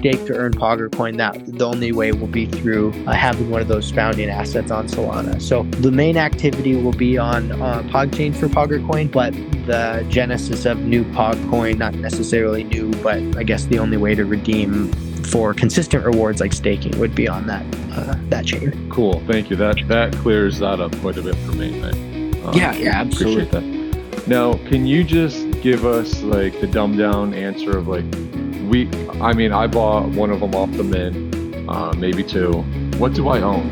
stake to earn Pogger Coin, that the only way will be through uh, having one of those founding assets on Solana. So the main activity will be on uh, PogChain for Pogger Coin, but the genesis of new PogCoin, not necessarily new, but I guess the only way to redeem for consistent rewards like staking would be on that uh, that chain. Cool, thank you. That that clears that up quite a bit for me. I, um, yeah, yeah, absolutely. Appreciate that. Now, can you just give us like the dumbed down answer of like we? I mean, I bought one of them off the mint, uh, maybe two. What do I own?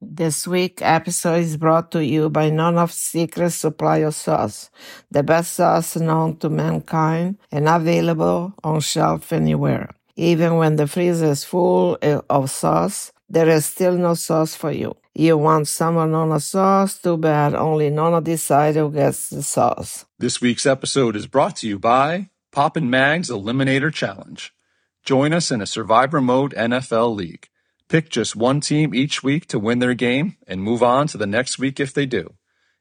This week episode is brought to you by none of Secret Supply of Sauce, the best sauce known to mankind and available on shelf anywhere. Even when the freezer is full of sauce, there is still no sauce for you. You want some Nona sauce? Too bad only Nona decides who gets the sauce. This week's episode is brought to you by Poppin' Mags Eliminator Challenge. Join us in a Survivor Mode NFL League. Pick just one team each week to win their game and move on to the next week if they do.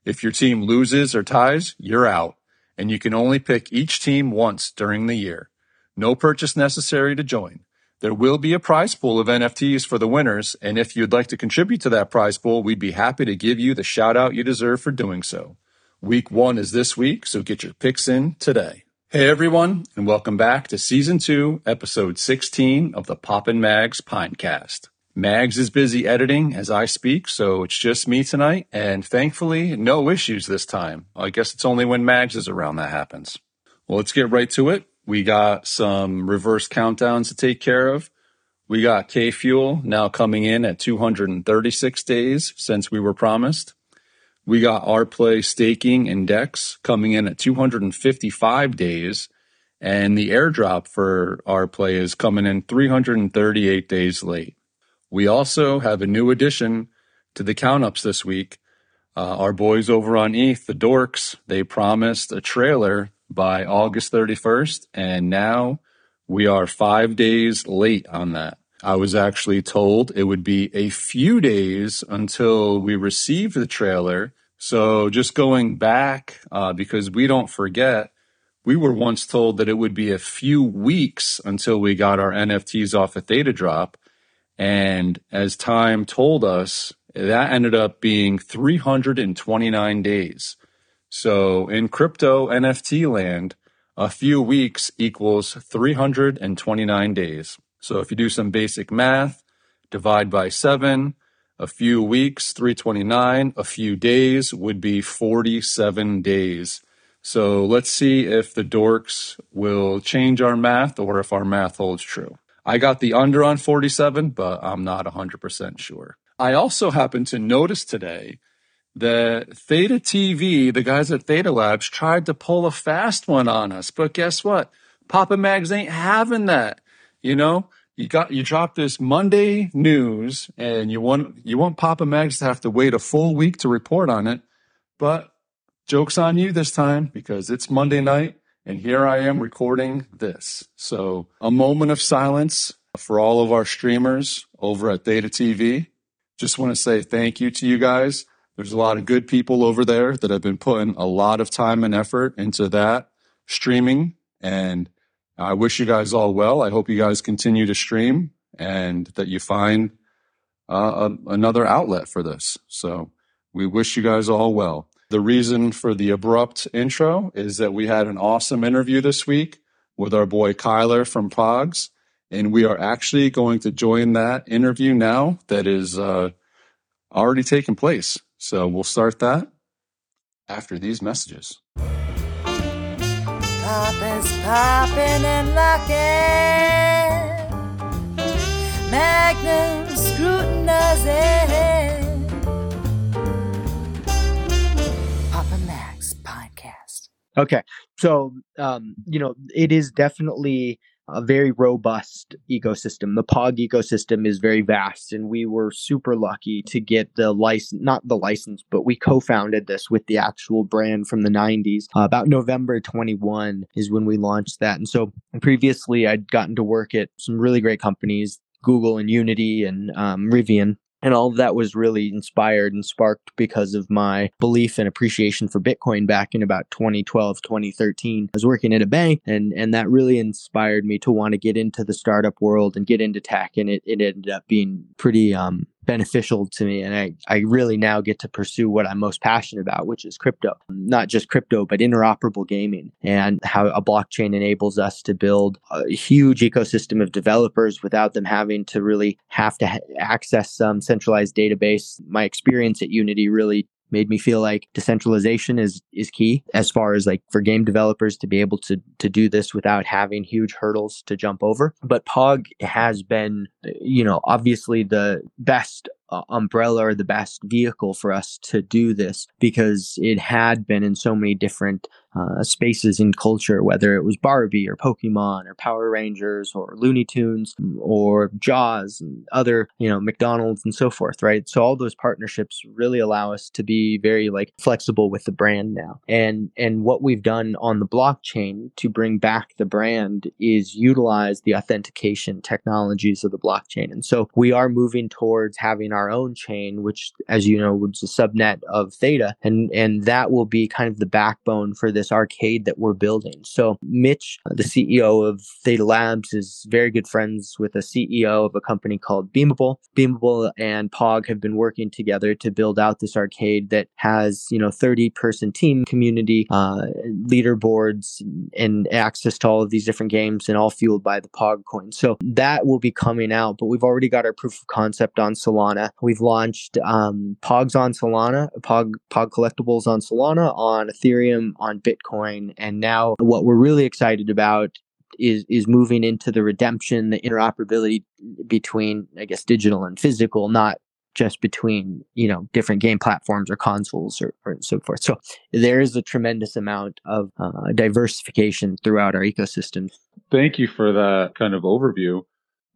If your team loses or ties, you're out, and you can only pick each team once during the year. No purchase necessary to join. There will be a prize pool of NFTs for the winners, and if you'd like to contribute to that prize pool, we'd be happy to give you the shout out you deserve for doing so. Week one is this week, so get your picks in today. Hey everyone, and welcome back to season two, episode 16 of the Poppin' Mags Pinecast. Mags is busy editing as I speak, so it's just me tonight, and thankfully, no issues this time. I guess it's only when Mags is around that happens. Well, let's get right to it. We got some reverse countdowns to take care of. We got TFuel now coming in at 236 days since we were promised. We got our play staking and DEX coming in at 255 days. And the airdrop for our play is coming in 338 days late. We also have a new addition to the count ups this week. Uh, our boys over on ETH, the Dorks, they promised a trailer by August 31st, and now we are five days late on that. I was actually told it would be a few days until we received the trailer. So just going back, uh, because we don't forget, we were once told that it would be a few weeks until we got our NFTs off a Theta drop. And as time told us, that ended up being 329 days. So in crypto NFT land, a few weeks equals 329 days. So if you do some basic math, divide by seven, a few weeks, 329, a few days would be 47 days. So let's see if the dorks will change our math or if our math holds true. I got the under on 47, but I'm not 100% sure. I also happened to notice today that Theta TV, the guys at Theta Labs, tried to pull a fast one on us. But guess what? Papa Mags ain't having that. You know, you got you drop this Monday news and you want you want Papa Mags to have to wait a full week to report on it. But joke's on you this time because it's Monday night and here I am recording this. So a moment of silence for all of our streamers over at Theta TV. Just want to say thank you to you guys. There's a lot of good people over there that have been putting a lot of time and effort into that streaming. And I wish you guys all well. I hope you guys continue to stream and that you find uh, a, another outlet for this. So we wish you guys all well. The reason for the abrupt intro is that we had an awesome interview this week with our boy Kyler from Pogs, and we are actually going to join that interview now that is uh, already taking place. So we'll start that after these messages. Poppin's popping and locking. Magnum scrutinizing. Papa Max podcast. Okay. So, um, you know, it is definitely a very robust ecosystem. The POG ecosystem is very vast, and we were super lucky to get the license, not the license, but we co founded this with the actual brand from the 90s. Uh, about November 21 is when we launched that. And so previously, I'd gotten to work at some really great companies. Google and Unity and um, Rivian and all of that was really inspired and sparked because of my belief and appreciation for bitcoin back in about 2012 2013 i was working at a bank and and that really inspired me to want to get into the startup world and get into tech and it, it ended up being pretty um beneficial to me and I, I really now get to pursue what i'm most passionate about which is crypto. Not just crypto but interoperable gaming and how a blockchain enables us to build a huge ecosystem of developers without them having to really have to ha- access some centralized database. My experience at unity really made me feel like decentralization is is key as far as like for game developers to be able to to do this without having huge hurdles to jump over. But pog has been you know obviously the best uh, umbrella or the best vehicle for us to do this because it had been in so many different uh, spaces in culture, whether it was Barbie or Pokemon or Power Rangers or Looney Tunes or Jaws and other, you know, McDonald's and so forth, right? So all those partnerships really allow us to be very like flexible with the brand now. And and what we've done on the blockchain to bring back the brand is utilize the authentication technologies of the blockchain. And so we are moving towards having our own chain, which as you know was a subnet of Theta, and and that will be kind of the backbone for this arcade that we're building. So Mitch, the CEO of Theta Labs, is very good friends with a CEO of a company called Beamable. Beamable and Pog have been working together to build out this arcade that has, you know, 30 person team community, uh, leaderboards and access to all of these different games and all fueled by the Pog coin. So that will be coming out, but we've already got our proof of concept on Solana. We've launched um, Pogs on Solana, Pog, Pog collectibles on Solana, on Ethereum, on Bitcoin. And now what we're really excited about is is moving into the redemption, the interoperability between, I guess, digital and physical, not just between you know different game platforms or consoles or, or so forth. So there is a tremendous amount of uh, diversification throughout our ecosystem. Thank you for that kind of overview.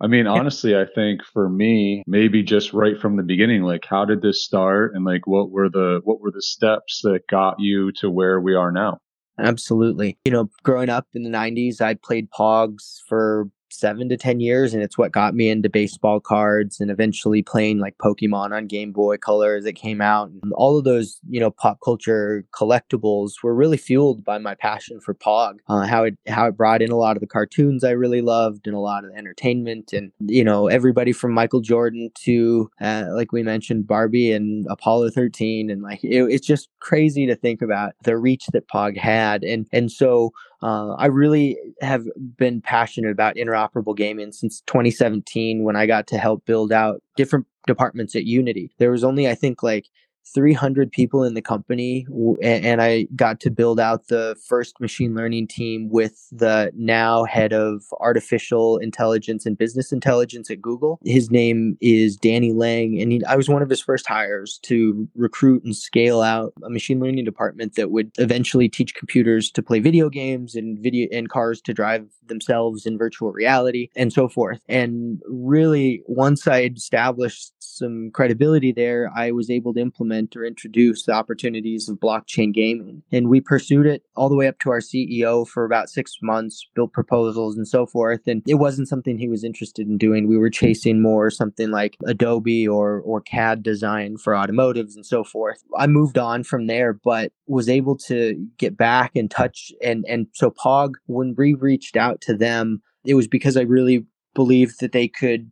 I mean, honestly, I think for me, maybe just right from the beginning, like how did this start and like what were the what were the steps that got you to where we are now? Absolutely. You know, growing up in the 90s, I played Pogs for seven to 10 years. And it's what got me into baseball cards and eventually playing like Pokemon on Game Boy Color as it came out. And all of those, you know, pop culture collectibles were really fueled by my passion for Pog, uh, how it, how it brought in a lot of the cartoons I really loved and a lot of the entertainment and, you know, everybody from Michael Jordan to, uh, like we mentioned, Barbie and Apollo 13. And like, it, it's just crazy to think about the reach that Pog had. And, and so, uh, I really have been passionate about interoperable gaming since 2017 when I got to help build out different departments at Unity. There was only, I think, like 300 people in the company and I got to build out the first machine learning team with the now head of artificial intelligence and business intelligence at Google. His name is Danny Lange and he, I was one of his first hires to recruit and scale out a machine learning department that would eventually teach computers to play video games and video and cars to drive themselves in virtual reality and so forth. And really once I established some credibility there, I was able to implement implement or introduce the opportunities of blockchain gaming. And we pursued it all the way up to our CEO for about six months, built proposals and so forth. And it wasn't something he was interested in doing. We were chasing more something like Adobe or, or CAD design for automotives and so forth. I moved on from there, but was able to get back and touch. And, and so Pog, when we reached out to them, it was because I really believed that they could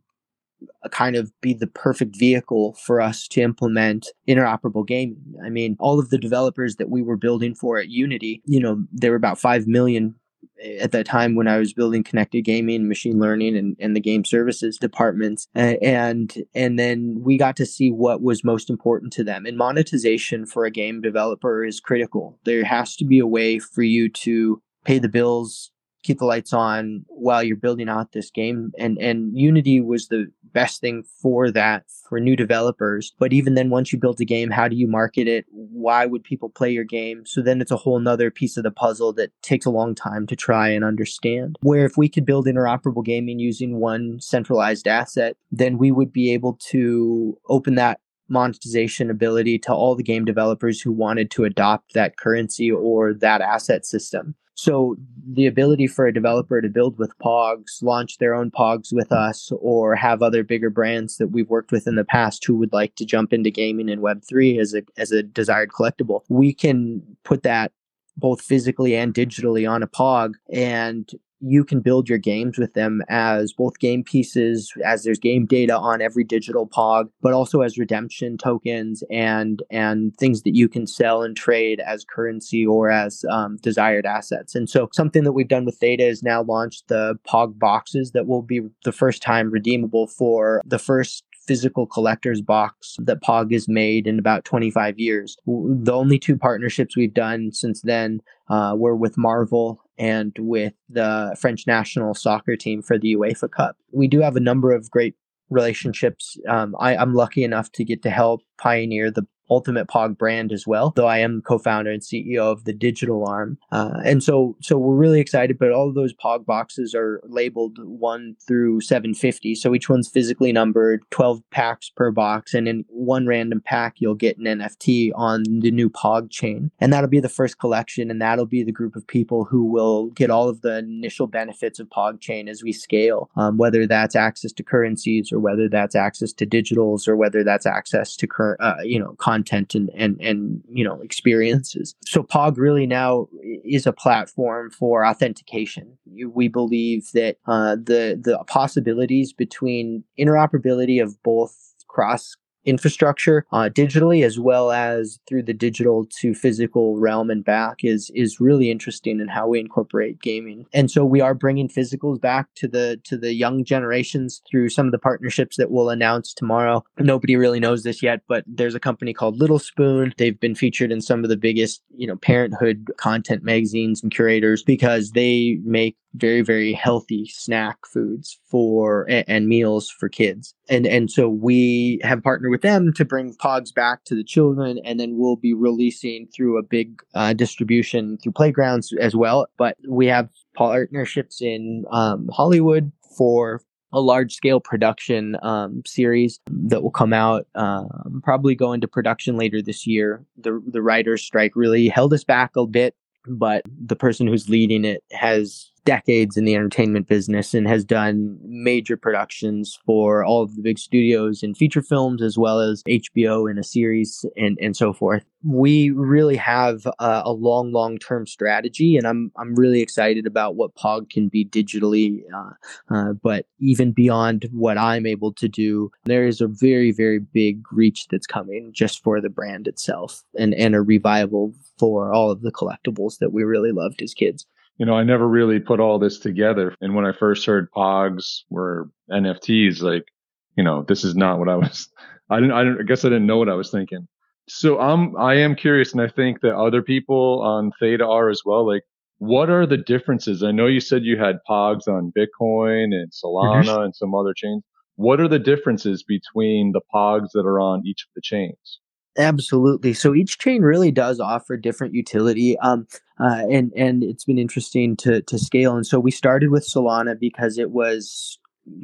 kind of be the perfect vehicle for us to implement interoperable gaming. I mean, all of the developers that we were building for at Unity, you know, there were about 5 million eh, at that time when I was building connected gaming, machine learning, and, and the game services departments, and and then we got to see what was most important to them. And monetization for a game developer is critical. There has to be a way for you to pay the bills keep the lights on while you're building out this game. And and unity was the best thing for that for new developers. But even then once you build a game how do you market it? Why would people play your game? So then it's a whole nother piece of the puzzle that takes a long time to try and understand. Where if we could build interoperable gaming using one centralized asset then we would be able to open that monetization ability to all the game developers who wanted to adopt that currency or that asset system So the ability for a developer to build with Pogs, launch their own Pogs with us, or have other bigger brands that we've worked with in the past who would like to jump into gaming in Web3 as a as a desired collectible, we can put that both physically and digitally on a Pog and you can build your games with them as both game pieces as there's game data on every digital pog but also as redemption tokens and and things that you can sell and trade as currency or as um, desired assets and so something that we've done with theta is now launched the pog boxes that will be the first time redeemable for the first physical collector's box that Pog has made in about 25 years. The only two partnerships we've done since then uh, were with Marvel and with the French national soccer team for the UEFA Cup. We do have a number of great relationships. Um, I, I'm lucky enough to get to help pioneer the Ultimate Pog brand as well, though I am co-founder and CEO of the digital arm. Uh, and so, so we're really excited, but all of those Pog boxes are labeled one through 750. So each one's physically numbered, 12 packs per box. And in one random pack, you'll get an NFT on the new Pog chain. And that'll be the first collection. And that'll be the group of people who will get all of the initial benefits of Pog chain as we scale, um, whether that's access to currencies or whether that's access to digitals or whether that's access to current, uh, you know, content content and and and you know experiences. So Pog really now is a platform for authentication. We believe that uh, the the possibilities between interoperability of both cross infrastructure uh, digitally as well as through the digital to physical realm and back is is really interesting in how we incorporate gaming. And so we are bringing physicals back to the to the young generations through some of the partnerships that we'll announce tomorrow. Nobody really knows this yet but there's a company called little spoon. They've been featured in some of the biggest you know parenthood content magazines and curators because they make very very healthy snack foods for and, meals for kids. And and so we have partnered with them to bring pogs back to the children and then we'll be releasing through a big uh, distribution through playgrounds as well. But we have partnerships in um, hollywood for a large scale production um, series that will come out um, probably go into production later this year. The the writers strike really held us back a bit but the person who's leading it has decades in the entertainment business and has done major productions for all of the big studios in feature films as well as HBO in a series and, and so forth. We really have a, a long, long term strategy, and I'm I'm really excited about what Pog can be digitally. Uh, uh, but even beyond what I'm able to do, there is a very, very big reach that's coming just for the brand itself, and and a revival for all of the collectibles that we really loved as kids you know, I never really put all this together. And when I first heard Pogs were NFTs, like, you know, this is not what I was, I didn't, I, didn't, I guess I didn't know what I was thinking. So I'm, I am curious. And I think that other people on Theta are as well. Like, what are the differences? I know you said you had Pogs on Bitcoin and Solana mm-hmm. and some other chains. What are the differences between the Pogs that are on each of the chains? Absolutely. So each chain really does offer different utility, um, uh, and and it's been interesting to to scale. And so we started with Solana because it was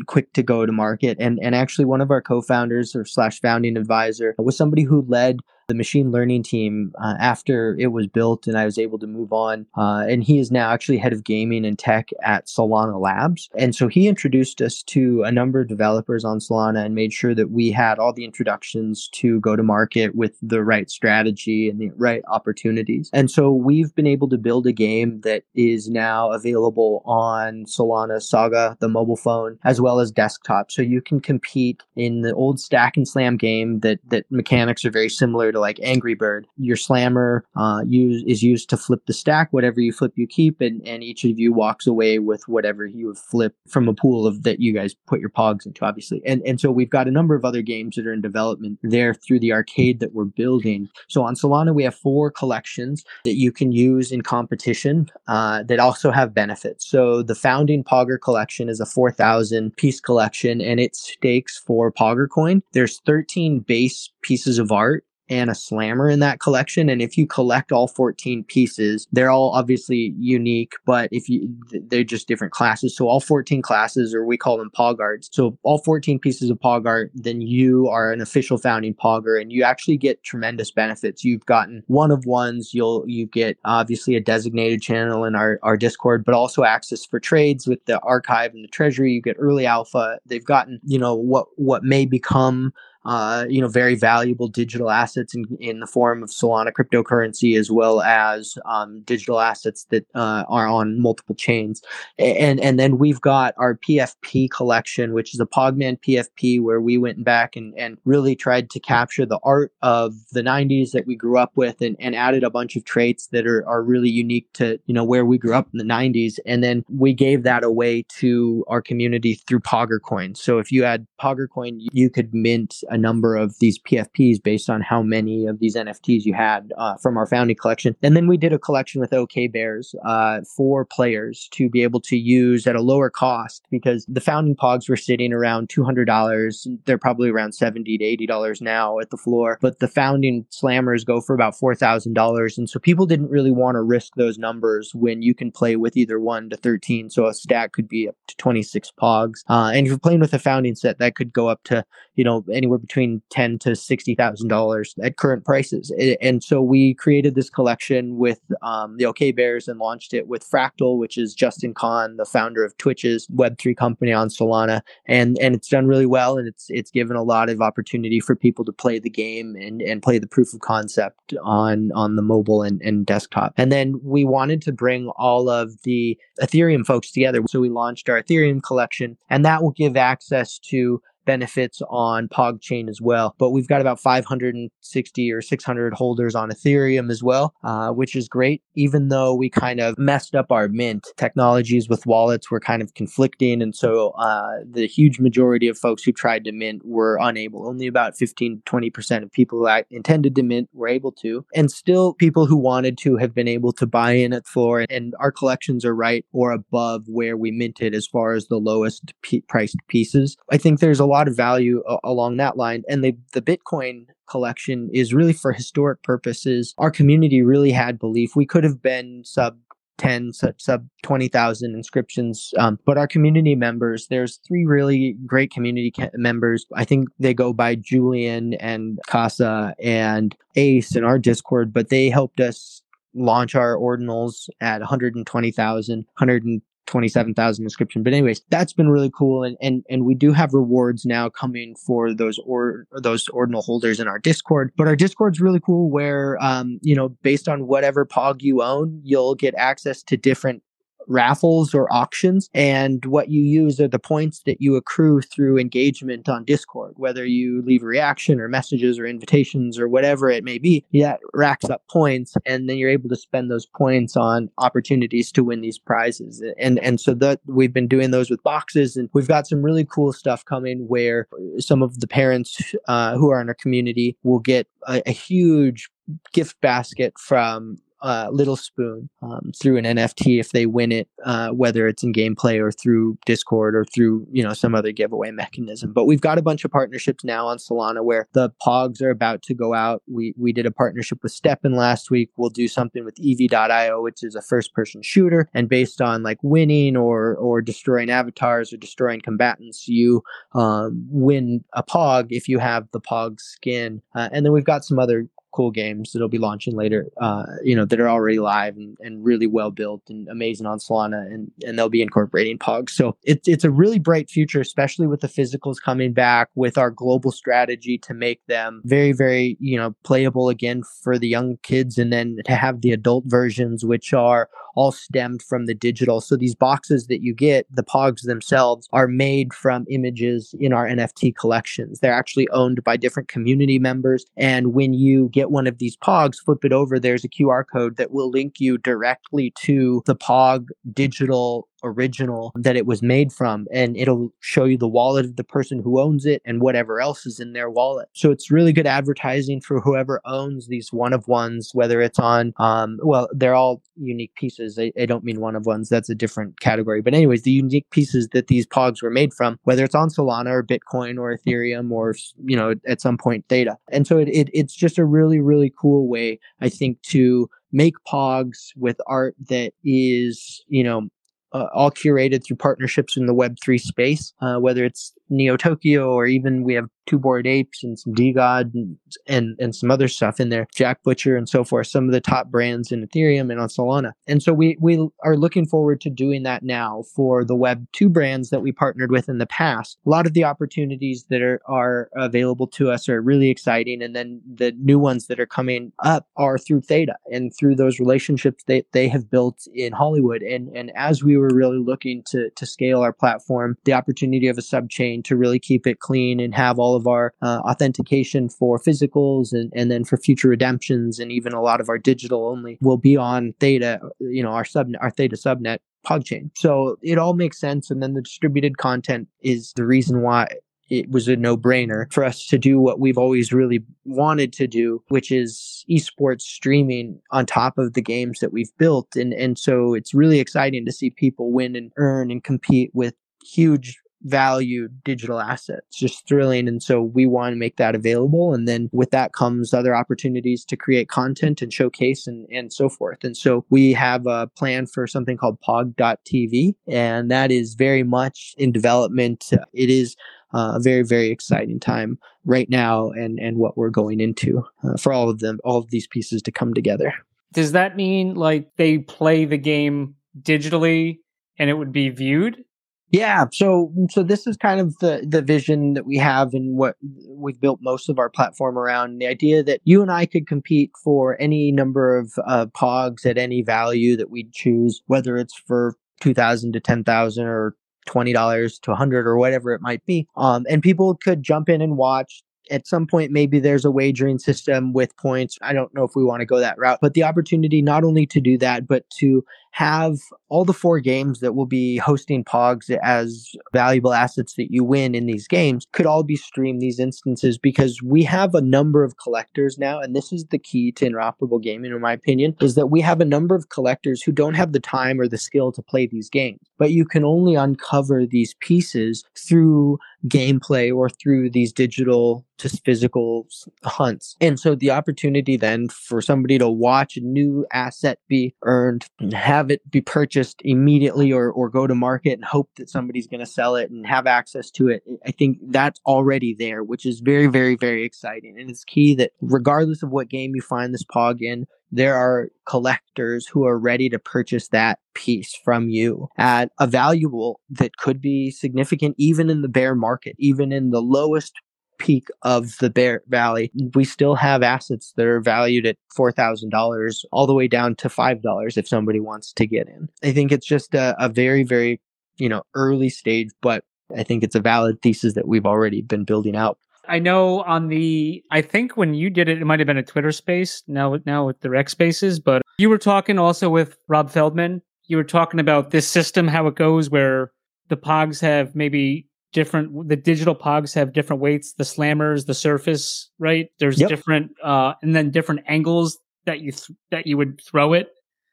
quick to go to market, and and actually one of our co-founders or slash founding advisor was somebody who led the machine learning team uh, after it was built and I was able to move on. Uh, and he is now actually head of gaming and tech at Solana Labs. And so he introduced us to a number of developers on Solana and made sure that we had all the introductions to go to market with the right strategy and the right opportunities. And so we've been able to build a game that is now available on Solana Saga, the mobile phone, as well as desktop. So you can compete in the old stack and slam game that that mechanics are very similar to like Angry Bird. Your slammer uh, use, is used to flip the stack. Whatever you flip, you keep, and, and each of you walks away with whatever you have flipped from a pool of that you guys put your pogs into, obviously. And and so we've got a number of other games that are in development there through the arcade that we're building. So on Solana, we have four collections that you can use in competition uh, that also have benefits. So the founding Pogger collection is a 4,000 piece collection, and it stakes for Pogger coin. There's 13 base pieces of art and a slammer in that collection. And if you collect all 14 pieces, they're all obviously unique, but if you, they're just different classes. So all 14 classes, or we call them pog. So all 14 pieces of pog art, then you are an official founding pogger and you actually get tremendous benefits. You've gotten one of ones. You'll, you get obviously a designated channel in our, our Discord, but also access for trades with the archive and the treasury. You get early alpha. They've gotten, you know, what, what may become uh, you know, very valuable digital assets in, in the form of Solana cryptocurrency, as well as um, digital assets that uh, are on multiple chains. And and then we've got our PFP collection, which is a Pogman PFP, where we went back and, and really tried to capture the art of the 90s that we grew up with and, and added a bunch of traits that are, are really unique to, you know, where we grew up in the 90s. And then we gave that away to our community through Pogger Coin. So if you had Pogger Coin, you could mint a number of these PFPs based on how many of these NFTs you had uh, from our founding collection. And then we did a collection with Okay Bears uh, for players to be able to use at a lower cost because the founding pogs were sitting around $200. They're probably around 70 to $80 now at the floor, but the founding slammers go for about $4,000. And so people didn't really want to risk those numbers when you can play with either 1 to 13. So a stack could be up to 26 pogs. Uh, and if you're playing with a founding set, that could go up to, you know, anywhere between ten to sixty thousand dollars at current prices. And so we created this collection with um, the Okay Bears and launched it with Fractal, which is Justin Kan, the founder of Twitch's Web three company on Solana, and and it's done really well, and it's it's given a lot of opportunity for people to play the game and and play the proof of concept on on the mobile and, and desktop. And then we wanted to bring all of the Ethereum folks together, so we launched our Ethereum collection, and that will give access to benefits on PogChain as well. But we've got about 560 or 600 holders on Ethereum as well, uh, which is great. Even though we kind of messed up our mint technologies with wallets were kind of conflicting. And so uh, the huge majority of folks who tried to mint were unable. Only about 15 20% of people who intended to mint were able to. And still, people who wanted to have been able to buy in at floor. And our collections are right or above where we minted as far as the lowest p- priced pieces. I think there's a lot lot of value a- along that line. And the, the Bitcoin collection is really for historic purposes. Our community really had belief. We could have been sub 10 sub, sub 20,000 inscriptions. Um, but our community members, there's three really great community ca- members. I think they go by Julian and Casa and Ace in our Discord, but they helped us launch our ordinals at 120,000, 100 27,000 inscription. But anyways, that's been really cool. And, and, and we do have rewards now coming for those or those ordinal holders in our Discord. But our Discord's really cool where, um, you know, based on whatever POG you own, you'll get access to different raffles or auctions. And what you use are the points that you accrue through engagement on Discord, whether you leave a reaction or messages or invitations or whatever it may be. That racks up points, and then you're able to spend those points on opportunities to win these prizes. And and so that we've been doing those with boxes, and we've got some really cool stuff coming where some of the parents uh, who are in our community will get a, a huge gift basket from uh, Little Spoon um, through an NFT if they win it, uh, whether it's in gameplay or through Discord or through you know some other giveaway mechanism. But we've got a bunch of partnerships now on Solana where the Pogs are about to go out. We we did a partnership with STEPN last week. We'll do something with EV.io, which is a first person shooter, and based on like winning or or destroying avatars or destroying combatants, you um, win a Pog if you have the Pog skin. Uh, and then we've got some other cool games that'll be launching later, uh, you know, that are already live and, and really well built and amazing on Solana, and, and they'll be incorporating Pogs. So it's it's a really bright future, especially with the physicals coming back, with our global strategy to make them very, very, you know, playable again for the young kids, and then to have the adult versions, which are all stemmed from the digital. So these boxes that you get, the Pogs themselves, are made from images in our NFT collections. They're actually owned by different community members. And when you get one of these Pogs, flip it over, there's a QR code that will link you directly to the Pog digital original that it was made from and it'll show you the wallet of the person who owns it and whatever else is in their wallet. So it's really good advertising for whoever owns these one of ones whether it's on um well they're all unique pieces. I, I don't mean one of ones that's a different category. But anyways the unique pieces that these pogs were made from whether it's on solana or bitcoin or ethereum or you know at some point theta. And so it, it it's just a really really cool way i think to make pogs with art that is you know uh, all curated through partnerships in the Web3 space, uh, whether it's Neo Tokyo or even we have two bored apes and some DeGod and, and, and some other stuff in there, Jack Butcher and so forth, some of the top brands in Ethereum and on Solana. And so we, we are looking forward to doing that now for the Web 2 brands that we partnered with in the past. A lot of the opportunities that are, are available to us are really exciting. And then the new ones that are coming up are through Theta and through those relationships that they have built in Hollywood. And, and as we were really looking to, to scale our platform, the opportunity of a sub chain to really keep it clean and have all of our uh, authentication for physicals and, and then for future redemptions and even a lot of our digital only will be on Theta, you know, our sub our Theta subnet PogChain. So it all makes sense. And then the distributed content is the reason why it was a no brainer for us to do what we've always really wanted to do, which is esports streaming on top of the games that we've built. And, and so it's really exciting to see people win and earn and compete with huge value digital assets just thrilling. And so we want to make that available. And then with that comes other opportunities to create content and showcase and, and so forth. And so we have a plan for something called pog.tv and that is very much in development. It is uh, a very very exciting time right now and and what we're going into uh, for all of them all of these pieces to come together. Does that mean like they play the game digitally and it would be viewed yeah, so so this is kind of the the vision that we have and what we've built most of our platform around. The idea that you and I could compete for any number of uh, pogs at any value that we'd choose, whether it's for two thousand to ten thousand or twenty dollars to a hundred or whatever it might be. Um, and people could jump in and watch at some point maybe there's a wagering system with points i don't know if we want to go that route but the opportunity not only to do that but to have all the four games that will be hosting pogs as valuable assets that you win in these games could all be streamed these instances because we have a number of collectors now and this is the key to interoperable gaming in my opinion is that we have a number of collectors who don't have the time or the skill to play these games. But you can only uncover these pieces through gameplay or through these digital to physical hunts. And so the opportunity then for somebody to watch a new asset be earned and have have it be purchased immediately or, or go to market and hope that somebody's going to sell it and have access to it. I think that's already there, which is very, very, very exciting. And it's key that regardless of what game you find this POG in, there are collectors who are ready to purchase that piece from you at a valuable that could be significant even in the bear market, even in the lowest peak of the Bear Valley, we still have assets that are valued at $4,000 all the way down to $5 if somebody wants to get in. I think it's just a, a very, very, you know, early stage, but I think it's a valid thesis that we've already been building out. I know on the I think when you did it, it might have been a Twitter space. Now now with the X spaces, but you were talking also with Rob Feldman. You were talking about this system, how it goes where the pogs have maybe different the digital pogs have different weights the slammers the surface right there's yep. different uh and then different angles that you th- that you would throw it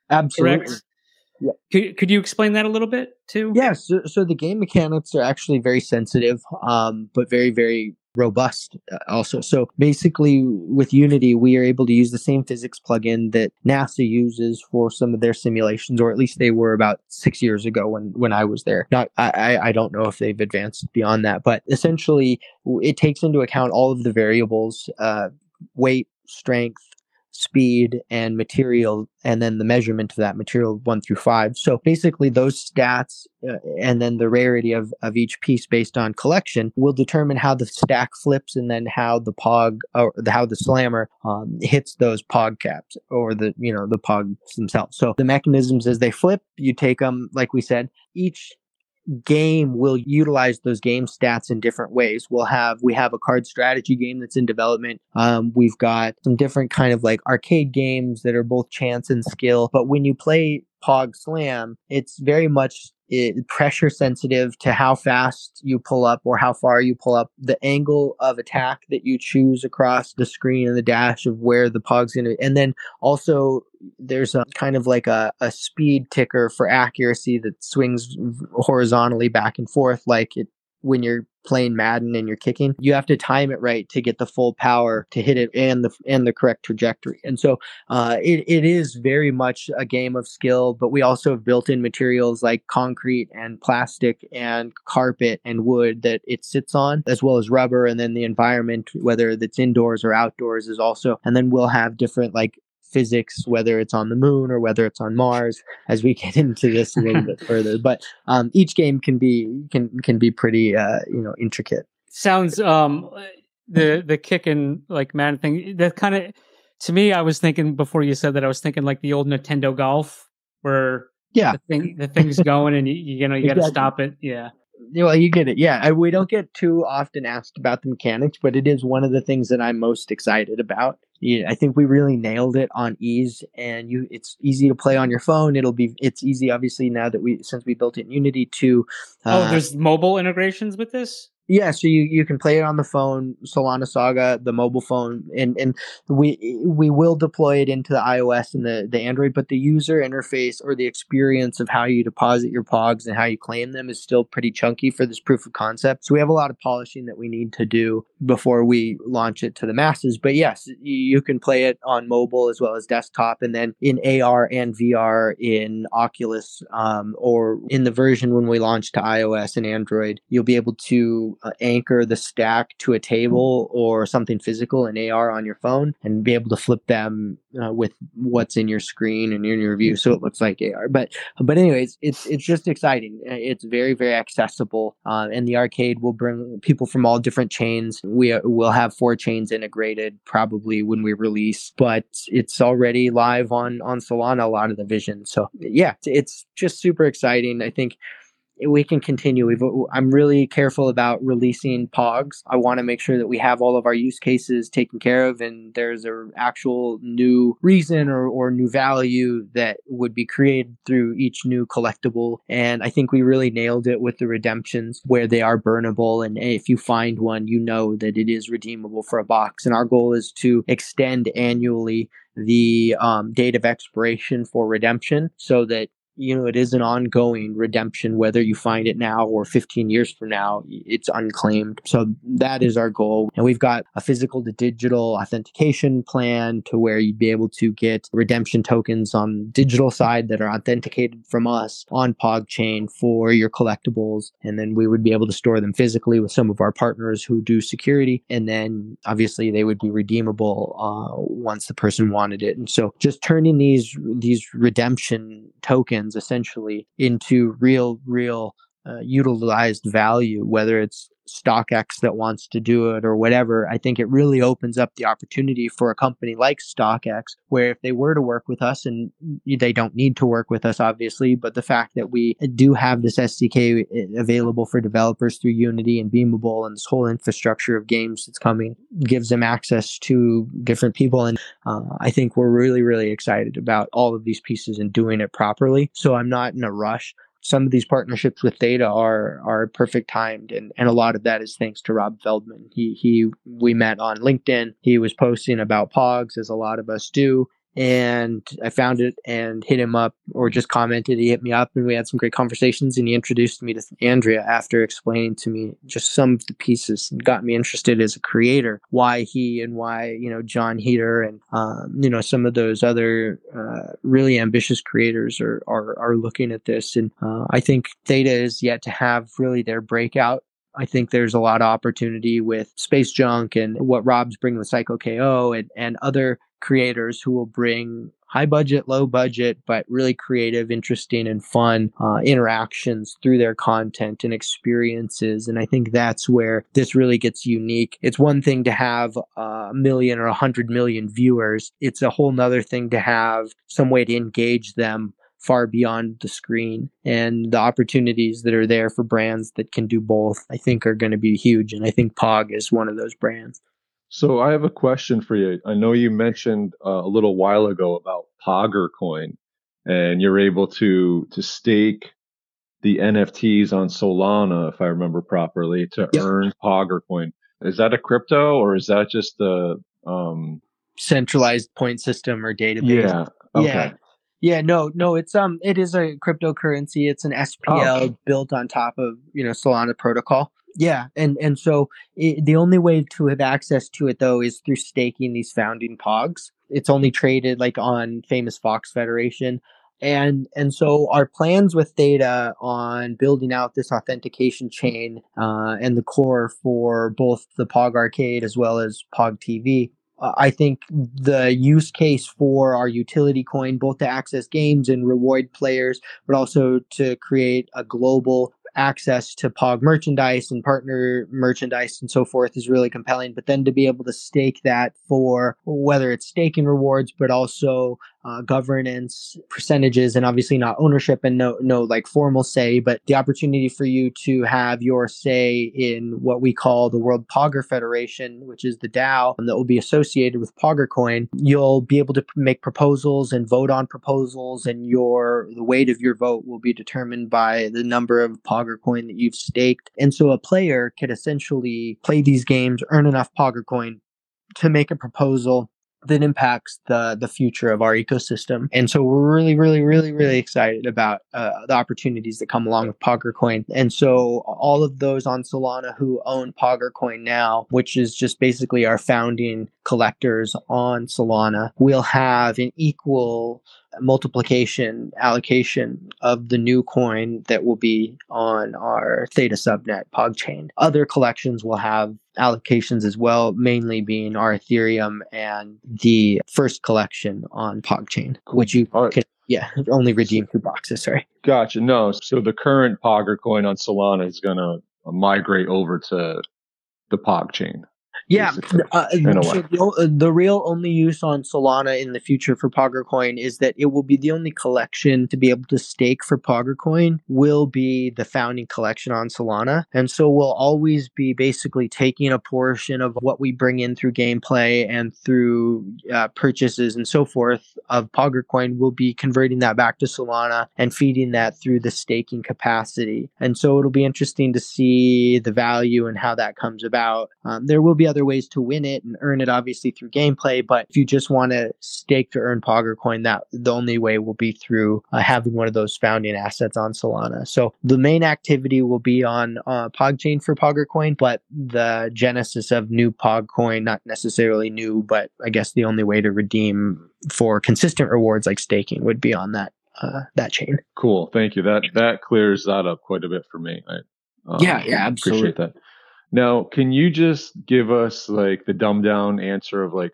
absolutely correct? Yep. Could, could you explain that a little bit too? Yes. Yeah, so, so, the game mechanics are actually very sensitive, um, but very, very robust uh, also. So basically with Unity, we are able to use the same physics plugin that NASA uses for some of their simulations, or at least they were about six years ago when, when I was there. Not, I, I don't know if they've advanced beyond that, but essentially it takes into account all of the variables, uh, weight, strength, speed and material and then the measurement of that material one through five. So basically those stats uh, and then the rarity of, of each piece based on collection will determine how the stack flips and then how the pog or the, how the slammer um, hits those pog caps or the you know the pogs themselves. So the mechanisms as they flip you take them like we said each game will utilize those game stats in different ways. We'll have we have a card strategy game that's in development. Um, we've got some different kind of like arcade games that are both chance and skill. But when you play Pog Slam, it's very much it, pressure sensitive to how fast you pull up or how far you pull up, the angle of attack that you choose across the screen and the dash of where the pog's going to, and then also there's a kind of like a, a speed ticker for accuracy that swings horizontally back and forth like it when you're playing Madden and you're kicking, you have to time it right to get the full power to hit it and the and the correct trajectory. And so uh, it it is very much a game of skill, but we also have built in materials like concrete and plastic and carpet and wood that it sits on, as well as rubber, and then the environment, whether it's indoors or outdoors, is also. And then we'll have different like physics, whether it's on the moon or whether it's on Mars, as we get into this a little bit further. But um, each game can be can can be pretty uh, you know intricate. Sounds um the the kick and like man thing that kind of to me I was thinking before you said that I was thinking like the old Nintendo Golf where yeah the thing the thing's going and you you know you got to stop it yeah well, you get it. Yeah, we don't get too often asked about the mechanics, but it is one of the things that I'm most excited about. Yeah, I think we really nailed it on ease, and you. It's easy to play on your phone. It'll be. It's easy, obviously, now that we since we built it in Unity to. Oh, uh, oh, there's mobile integrations with this. Yeah, so you, you can play it on the phone, Solana Saga, the mobile phone, and, and we we will deploy it into the iOS and the, the Android, but the user interface or the experience of how you deposit your pogs and how you claim them is still pretty chunky for this proof of concept. So we have a lot of polishing that we need to do before we launch it to the masses. But yes, you can play it on mobile as well as desktop, and then in AR and VR in Oculus um, or in the version when we launch to iOS and Android, you'll be able to uh, anchor the stack to a table or something physical in AR on your phone and be able to flip them uh, with what's in your screen and in your view so it looks like AR. But but anyways, it's it's just exciting. Uh, it's very very accessible, uh, and the arcade will bring people from all different chains. We uh, will have four chains integrated probably when we release, but it's already live on on Solana a lot of the vision. So yeah, it's just super exciting. I think we can continue. We've, I'm really careful about releasing POGs. I want to make sure that we have all of our use cases taken care of and there's an actual new reason or, or new value that would be created through each new collectible. And I think we really nailed it with the redemptions where they are burnable. And if you find one, you know that it is redeemable for a box. And our goal is to extend annually the um, date of expiration for redemption so that you know, it is an ongoing redemption, whether you find it now or 15 years from now, it's unclaimed. So that is our goal. And we've got a physical to digital authentication plan to where you'd be able to get redemption tokens on digital side that are authenticated from us on PogChain for your collectibles. And then we would be able to store them physically with some of our partners who do security. And then obviously they would be redeemable uh, once the person wanted it. And so just turning these, these redemption tokens tokens essentially into real, real uh, utilized value, whether it's StockX that wants to do it or whatever, I think it really opens up the opportunity for a company like StockX, where if they were to work with us, and they don't need to work with us, obviously, but the fact that we do have this SDK uh, available for developers through Unity and Beamable and this whole infrastructure of games that's coming gives them access to different people. And uh, I think we're really, really excited about all of these pieces and doing it properly. So I'm not in a rush some of these partnerships with Theta are are perfect timed, and and a lot of that is thanks to Rob Feldman. He he we met on LinkedIn. He was posting about Pogs, as a lot of us do, and I found it and hit him up or just commented. He hit me up and we had some great conversations and he introduced me to Andrea after explaining to me just some of the pieces and got me interested as a creator, why he and why, you know, John Heater and, um, you know, some of those other uh, really ambitious creators are, are, are looking at this. And uh, I think Theta is yet to have really their breakout I think there's a lot of opportunity with Space Junk and what Rob's bringing with Psycho KO and, and other creators who will bring high budget, low budget, but really creative, interesting, and fun uh, interactions through their content and experiences. And I think that's where this really gets unique. It's one thing to have a million or a hundred million viewers. It's a whole nother thing to have some way to engage them far beyond the screen and the opportunities that are there for brands that can do both i think are going to be huge and i think pog is one of those brands so I have a question for you. I know you mentioned uh, a little while ago about Pogger Coin. and you're able to to stake the NFTs on Solana, if I remember properly, to yep. earn Pogger coin. Is that a crypto or is that just a um, centralized point system or database? Yeah. Okay. Yeah. Yeah, no, no, it's um, it is a cryptocurrency. It's an SPL oh. built on top of you know Solana protocol. Yeah, and and so it, the only way to have access to it though is through staking these founding pogs. It's only traded like on famous Fox Federation, and and so our plans with Theta on building out this authentication chain uh, and the core for both the Pog Arcade as well as Pog TV I think the use case for our utility coin, both to access games and reward players, but also to create a global access to POG merchandise and partner merchandise and so forth is really compelling. But then to be able to stake that for whether it's staking rewards, but also uh, governance percentages and obviously not ownership and no no like formal say but the opportunity for you to have your say in what we call the world pogger federation which is the dao that will be associated with pogger coin you'll be able to make proposals and vote on proposals and your the weight of your vote will be determined by the number of pogger coin that you've staked. And so a player could essentially play these games earn enough pogger coin to make a proposal that impacts the the future of our ecosystem. And so we're really, really, really, really excited about uh, the opportunities that come along with Coin. And so all of those on Solana who own Coin now, which is just basically our founding collectors on Solana, will have an equal multiplication allocation of the new coin that will be on our Theta subnet PogChain. Other collections will have allocations as well, mainly being our Ethereum and the first collection on PogChain, which you right. can yeah, only redeem through boxes. Sorry. Gotcha. No, so the current Pogger coin on Solana is going to migrate over to the PogChain. Yeah, uh, so the, uh, the, real only use on Solana in the future for Poggercoin is that it will be the only collection to be able to stake for Poggercoin will be the founding collection on Solana, and so we'll always be basically taking a portion of what we bring in through gameplay and through uh, purchases and so forth of Poggercoin. We'll be converting that back to Solana and feeding that through the staking capacity, and so it'll be interesting to see the value and how that comes about. Um, there will be other ways to win it and earn it, obviously through gameplay. But if you just want to stake to earn Pogger coin, that the only way will be through uh, having one of those founding assets on Solana. So the main activity will be on uh, PogChain for Pogger coin, but the genesis of new Pog coin, not necessarily new, but I guess the only way to redeem for consistent rewards like staking would be on that uh, that chain. Cool, thank you. That that clears that up quite a bit for me. I, um, yeah, yeah, absolutely. Appreciate that. Now, can you just give us like the dumbed down answer of like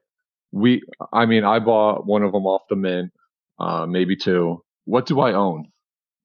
we? I mean, I bought one of them off the mint, uh, maybe two. What do I own?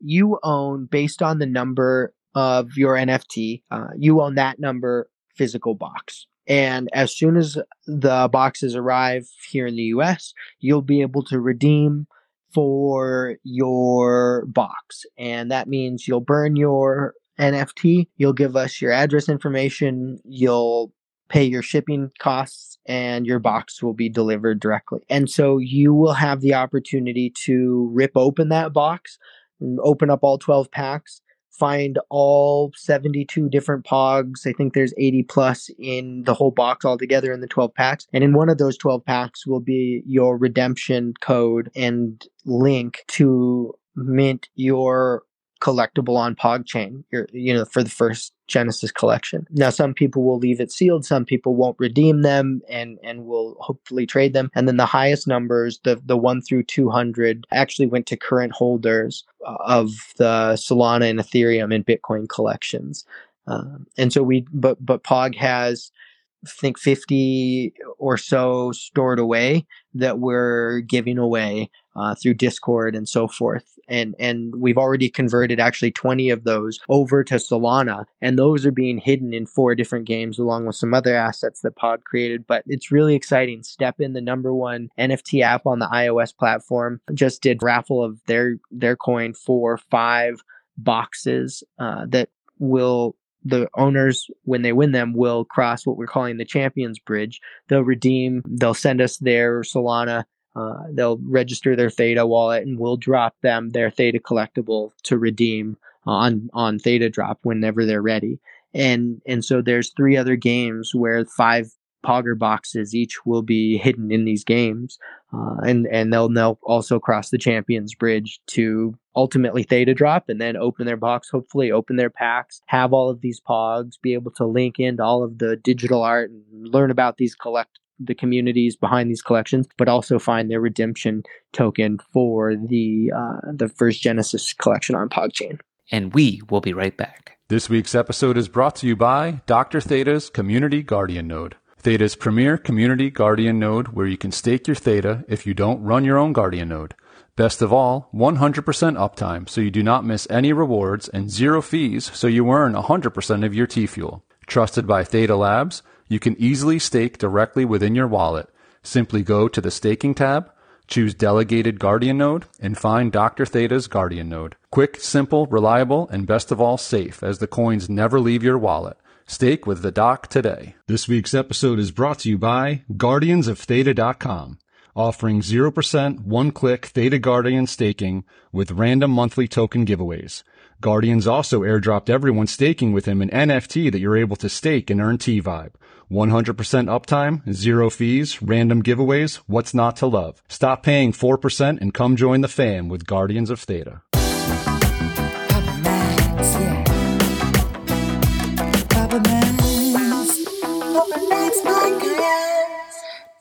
You own based on the number of your NFT. Uh, you own that number physical box. And as soon as the boxes arrive here in the US, you'll be able to redeem for your box. And that means you'll burn your NFT. You'll give us your address information. You'll pay your shipping costs and your box will be delivered directly. And so you will have the opportunity to rip open that box, mm, open up all 12 packs, find all 72 different pogs. I think there's 80 plus in the whole box altogether in the 12 packs. And in one of those 12 packs will be your redemption code and link to mint your collectible on PogChain, you you know, for the first Genesis collection. Now, some people will leave it sealed, some people won't redeem them, and and will hopefully trade them. And then the highest numbers, the the one through two hundred, actually went to current holders uh, of the Solana and Ethereum and Bitcoin collections. Um, and so we, but but Pog has think 50 or so stored away that we're giving away uh, through Discord and so forth. And and we've already converted actually 20 of those over to Solana, and those are being hidden in four different games along with some other assets that Pod created. But it's really exciting. STEPN the number one NFT app on the iOS platform, just did raffle of their their coin for five boxes uh, that will the owners, when they win them, will cross what we're calling the Champions Bridge. They'll redeem, they'll send us their Solana Uh, they'll register their Theta wallet, and we'll drop them their Theta collectible to redeem on on Theta Drop whenever they're ready. And and so there's three other games where five Pogger boxes each will be hidden in these games, uh, and and they'll they'll also cross the Champions Bridge to ultimately Theta drop, and then open their box, hopefully open their packs, have all of these Pogs, be able to link into all of the digital art and learn about these collect the communities behind these collections, but also find their redemption token for the uh, the first Genesis collection on PogChain. And we will be right back. This week's episode is brought to you by Dr. Theta's Community Guardian Node. Theta's premier community Guardian node where you can stake your Theta if you don't run your own Guardian node. Best of all, 100% uptime so you do not miss any rewards and zero fees so you earn 100% of your T fuel. Trusted by Theta Labs, you can easily stake directly within your wallet. Simply go to the staking tab, choose delegated Guardian node, and find Dr. Theta's Guardian node. Quick, simple, reliable, and best of all safe as the coins never leave your wallet. Stake with the doc today. This week's episode is brought to you by GuardiansOfTheta.com, offering 0% one-click Theta Guardian staking with random monthly token giveaways. Guardians also airdropped everyone staking with him an NFT that you're able to stake and earn T-Vibe. 100% uptime, zero fees, random giveaways, what's not to love? Stop paying 4% and come join the fam with Guardians of Theta.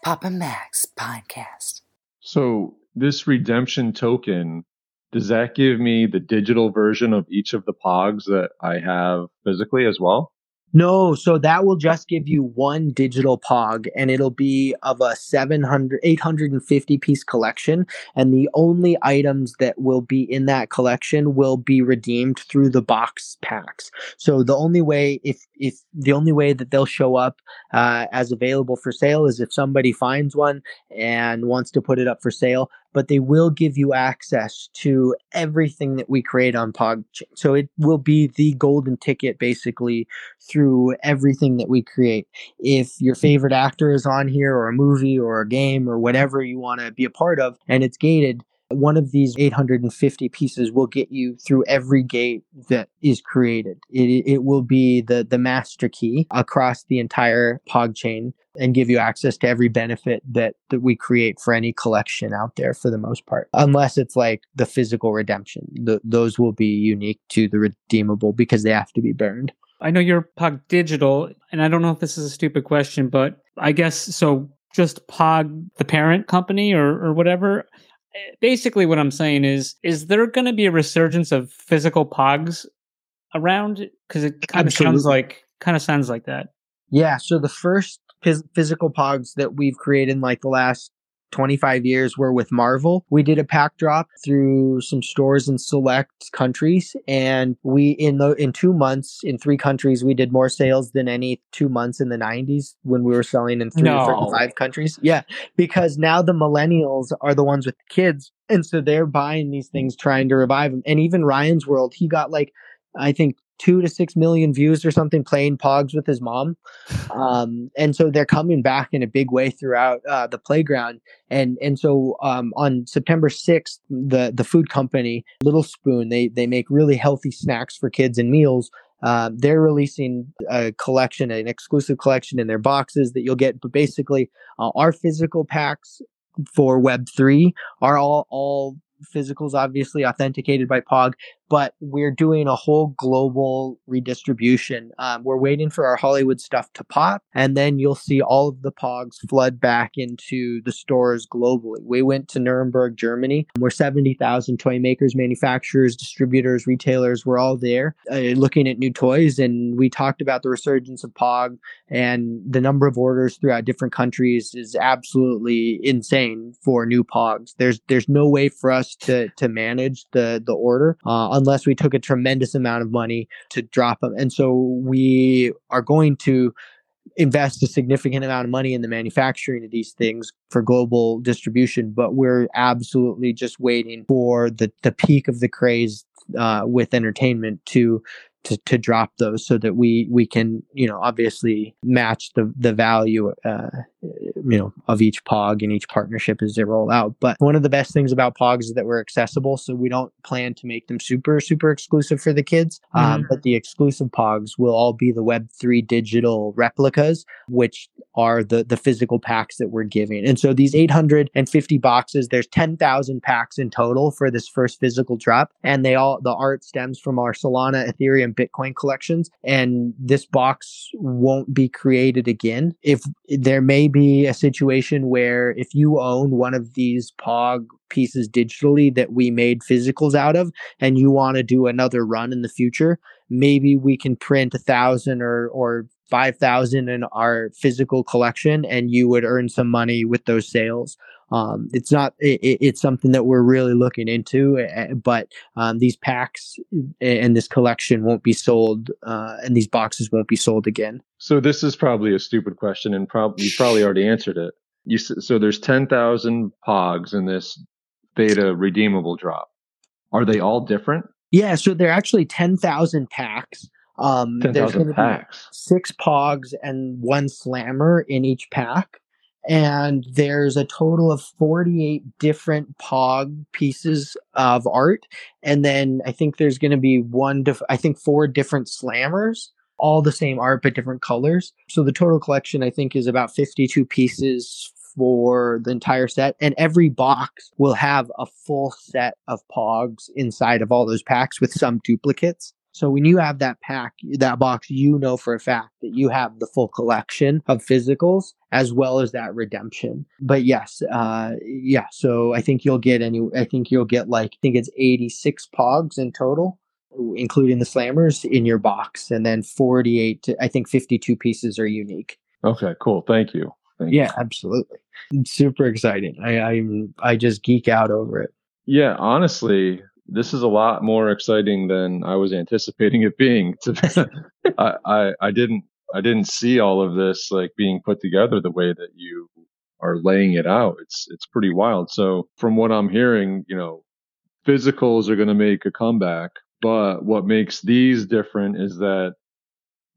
Papa Max podcast. So this redemption token, does that give me the digital version of each of the pogs that I have physically as well? No, so that will just give you one digital pog and it'll be of a 700 850 piece collection and the only items that will be in that collection will be redeemed through the box packs. So the only way if if the only way that they'll show up uh, as available for sale is if somebody finds one and wants to put it up for sale but they will give you access to everything that we create on PogChain. So it will be the golden ticket basically through everything that we create. If your favorite actor is on here or a movie or a game or whatever you want to be a part of and it's gated, one of these 850 pieces will get you through every gate that is created. It, it will be the, the master key across the entire POG chain and give you access to every benefit that, that we create for any collection out there for the most part. Unless it's like the physical redemption. The, those will be unique to the redeemable because they have to be burned. I know you're Pog Digital, and I don't know if this is a stupid question, but I guess so. Just Pog, the parent company, or or whatever basically what I'm saying is, is there going to be a resurgence of physical pogs around? Because it kind of sounds like kind of sounds like that. Yeah. So the first phys- physical pogs that we've created in like the last 25 years were with Marvel. We did a pack drop through some stores in select countries and we in the in 2 months in 3 countries we did more sales than any 2 months in the 90s when we were selling in 3 no. 5 countries. Yeah, because now the millennials are the ones with the kids and so they're buying these things trying to revive them. And even Ryan's World, he got like I think two to six million views or something playing pogs with his mom. Um, and so they're coming back in a big way throughout uh, the playground. And and so um, on september 6th the the food company little spoon they they make really healthy snacks for kids and meals. Uh, they're releasing a collection, an exclusive collection in their boxes that you'll get. But basically, uh, our physical packs for Web three are all all physicals, obviously authenticated by Pog, but we're doing a whole global redistribution. Um, we're waiting for our Hollywood stuff to pop, and then you'll see all of the Pogs flood back into the stores globally. We went to Nuremberg, Germany, where 70,000 toy makers, manufacturers, distributors, retailers were all there uh, looking at new toys, and we talked about the resurgence of Pog and the number of orders throughout different countries is absolutely insane for new Pogs. There's there's no way for us to to manage the the order uh, unless we took a tremendous amount of money to drop them. And so we are going to invest a significant amount of money in the manufacturing of these things for global distribution, but we're absolutely just waiting for the, the peak of the craze uh, with entertainment to to, to drop those so that we we can you know obviously match the the value uh, you know of each pog and each partnership as they roll out. But one of the best things about pogs is that we're accessible so we don't plan to make them super super exclusive for the kids. Um, mm-hmm. um, but the exclusive pogs will all be the web3 digital replicas which are the the physical packs that we're giving. And so these 850 boxes there's 10,000 packs in total for this first physical drop. And they all the art stems from our solana ethereum bitcoin collections. And this box won't be created again. If there may be a situation where if you own one of these pog pieces digitally that we made physicals out of and you want to do another run in the future maybe we can print a thousand or or 5000 in our physical collection and you would earn some money with those sales um, it's not it, it's something that we're really looking into but um, these packs and this collection won't be sold uh, and these boxes won't be sold again. So this is probably a stupid question and probably you probably already answered it. You so there's 10,000 pogs in this Theta redeemable drop. Are they all different? Yeah so they're actually 10,000 packs. Um, 10,000 packs. Six pogs and one slammer in each pack. And there's a total of 48 different pog pieces of art. And then I think there's going to be one, dif- I think four different slammers, all the same art, but different colors. So the total collection, I think, is about 52 pieces for the entire set. And every box will have a full set of pogs inside of all those packs with some duplicates. So when you have that pack, that box, you know for a fact that you have the full collection of physicals as well as that redemption. But yes, uh, yeah. So I think you'll get any. I think you'll get like I think it's eighty six pogs in total, including the slammers in your box, and then forty eight. I think fifty two pieces are unique. Okay, cool. Thank you. Thank yeah, you. absolutely. It's super exciting. I I'm I just geek out over it. Yeah, honestly, this is a lot more exciting than I was anticipating it being. I, I, I didn't I didn't see all of this like being put together the way that you are laying it out. It's it's pretty wild. So from what I'm hearing, you know, physicals are going to make a comeback, but what makes these different is that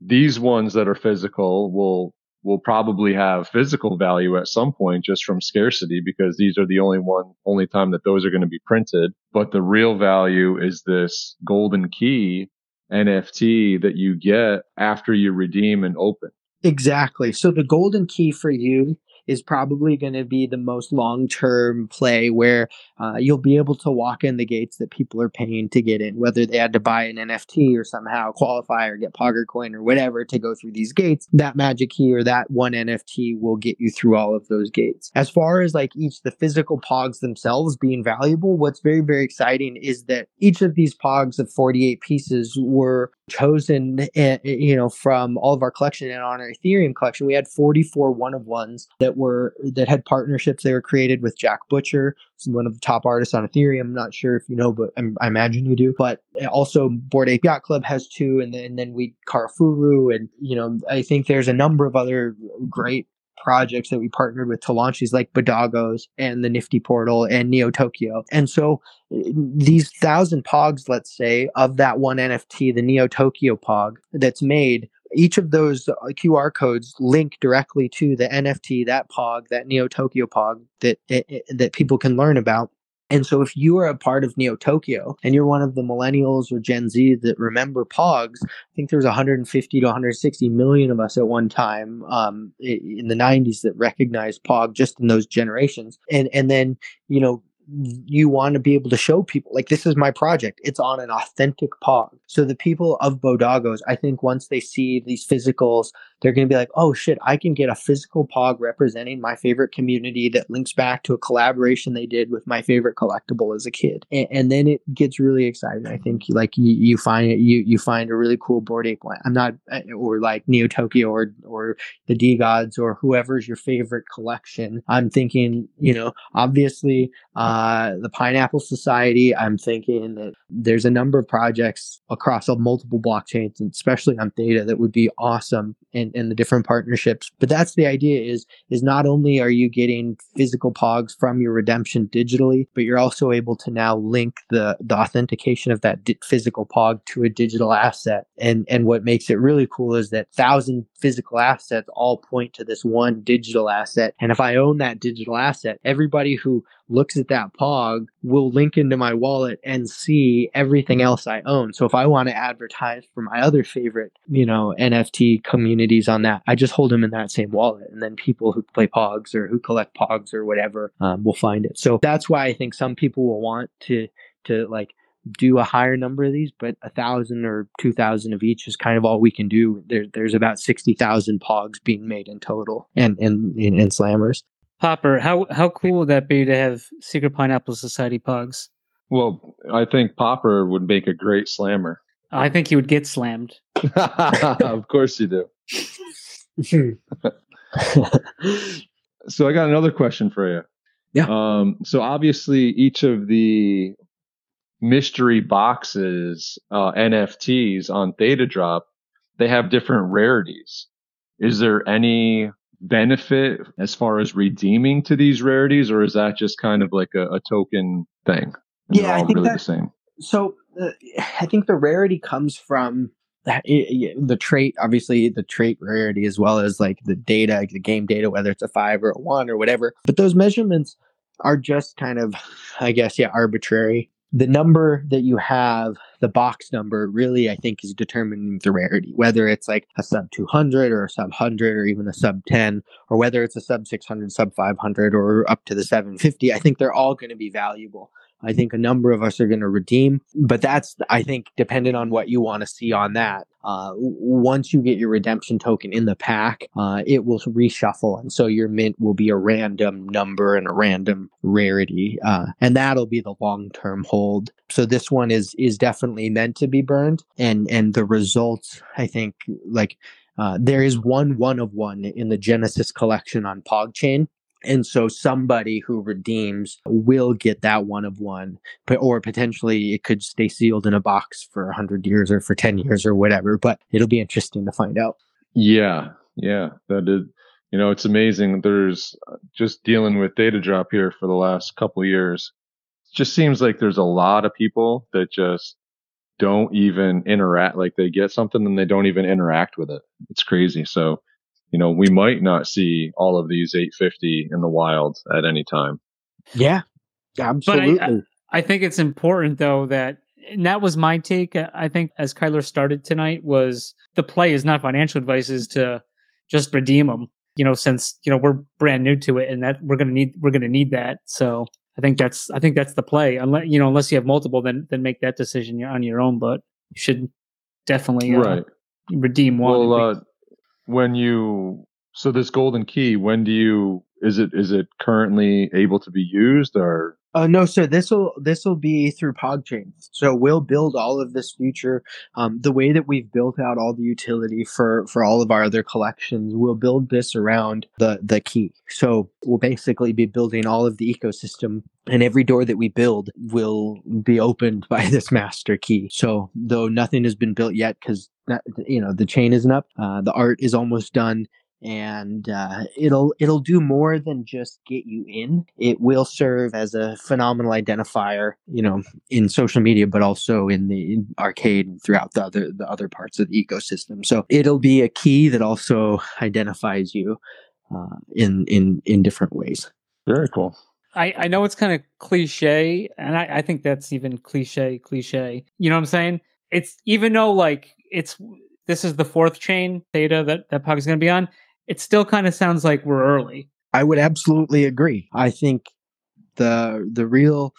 these ones that are physical will will probably have physical value at some point just from scarcity because these are the only one only time that those are going to be printed. But the real value is this golden key NFT that you get after you redeem and open. Exactly. So the golden key for you is probably going to be the most long term play where uh, you'll be able to walk in the gates that people are paying to get in, whether they had to buy an NFT or somehow qualify or get Pogger Coin or whatever to go through these gates. That magic key or that one NFT will get you through all of those gates. As far as like each the physical pogs themselves being valuable, what's very, very exciting is that each of these pogs of 48 pieces were chosen uh, you know from all of our collection and on our ethereum collection we had 44 one of ones that were that had partnerships they were created with jack butcher one of the top artists on ethereum. I'm not sure if you know but I'm, i imagine you do. But also Bored Ape Yacht Club has two and then, and then we karafuru and you know i think there's a number of other great projects that we partnered with to launch these like Bodogos and the Nifty Portal and Neo Tokyo. And so these thousand pogs, let's say, of that one NFT, the Neo Tokyo pog that's made, each of those uh, QR codes link directly to the NFT, that pog, that Neo Tokyo pog that that people can learn about. And so if you are a part of Neo Tokyo and you're one of the millennials or Gen Z that remember Pogs, I think there's 150 to 160 million of us at one time um, in the 90s that recognized Pog just in those generations. And and then, you know, you want to be able to show people like this is my project. It's on an authentic pog so the people of bodogos i think once they see these physicals they're going to be like oh shit i can get a physical pog representing my favorite community that links back to a collaboration they did with my favorite collectible as a kid. And, and then it gets really exciting i think. Like you, you find you you find a really cool Bored Ape i'm not uh, or like neo tokyo or or the DeGods or whoever's your favorite collection. I'm thinking you know obviously um, uh, the Pineapple Society. I'm thinking that there's a number of projects across multiple blockchains, and especially on Theta, that would be awesome in, in the different partnerships. But that's the idea is is not only are you getting physical pogs from your redemption digitally, but you're also able to now link the the authentication of that di- physical pog to a digital asset. And and what makes it really cool is that thousand physical assets all point to this one digital asset. And if I own that digital asset, everybody who looks at that pog will link into my wallet and see everything else I own. So if I want to advertise for my other favorite, you know, NFT communities on that, I just hold them in that same wallet. And then people who play pogs or who collect pogs or whatever um, will find it. So that's why I think some people will want to, to like, do a higher number of these, but a thousand or two thousand of each is kind of all we can do. There, there's about sixty thousand pogs being made in total, and and and slammers. Popper, how how cool would that be to have Secret Pineapple Society pugs? Well, I think Popper would make a great slammer. I think he would get slammed. of course you do. so I got another question for you. Yeah. Um, so obviously each of the mystery boxes, uh, NFTs on Theta Drop, they have different rarities. Is there any benefit as far as redeeming to these rarities, or is that just kind of like a, a token thing? Yeah, I think really that- the same. So uh, I think the rarity comes from the, the trait, obviously the trait rarity, as well as like the data, the game data, whether it's a five or a one or whatever. But those measurements are just kind of, I guess, yeah, arbitrary. The number that you have, the box number, really, I think, is determining the rarity. Whether it's like a sub 200 or a sub 100 or even a sub 10, or whether it's a sub 600, sub 500, or up to the 750, I think they're all going to be valuable. I think a number of us are going to redeem, but that's, I think, dependent on what you want to see on that. Uh, once you get your redemption token in the pack, uh, it will reshuffle. And so your mint will be a random number and a random rarity. Uh, and that'll be the long term hold. So this one is, is definitely meant to be burned. And, and the results, I think, like, uh, there is one one of one in the Genesis collection on PogChain. And so somebody who redeems will get that one of one, or potentially it could stay sealed in a box for 100 years or for 10 years or whatever. But it'll be interesting to find out. Yeah, yeah, that is. You know, it's amazing. There's uh, just dealing with Theta Drop here for the last couple years. It just seems like there's a lot of people that just don't even interact. Like they get something and they don't even interact with it. It's crazy. So, you know, we might not see all of these 850 in the wild at any time. Yeah, absolutely. I think it's important though that and that was my take. uh, I think as Kyler started tonight was the play is not financial advice is to just redeem them. You know, since you know we're brand new to it and that we're gonna need we're gonna need that. So I think that's I think that's the play. Unless you know unless you have multiple, then then make that decision on your own. But you should definitely uh, right. redeem one. Well, uh, when you, so this golden key, when do you, is it, is it currently able to be used or? Uh, no, so this will this will be through PogChain. So we'll build all of this future. Um, the way that we've built out all the utility for for all of our other collections, we'll build this around the the key. So we'll basically be building all of the ecosystem, and every door that we build will be opened by this master key. So though nothing has been built yet, because you know the chain isn't up, uh, the art is almost done and uh, it'll it'll do more than just get you in. It will serve as a phenomenal identifier, you know, in social media, but also in the in arcade and throughout the other the other parts of the ecosystem. So it'll be a key that also identifies you uh, in in in different ways. Very cool. I, I know it's kind of cliche, and I, I think that's even cliche, cliche. You know what I'm saying? It's even though like it's this is the fourth chain theta that that Pog is going to be on. It still kind of sounds like we're early. I would absolutely agree. I think the the real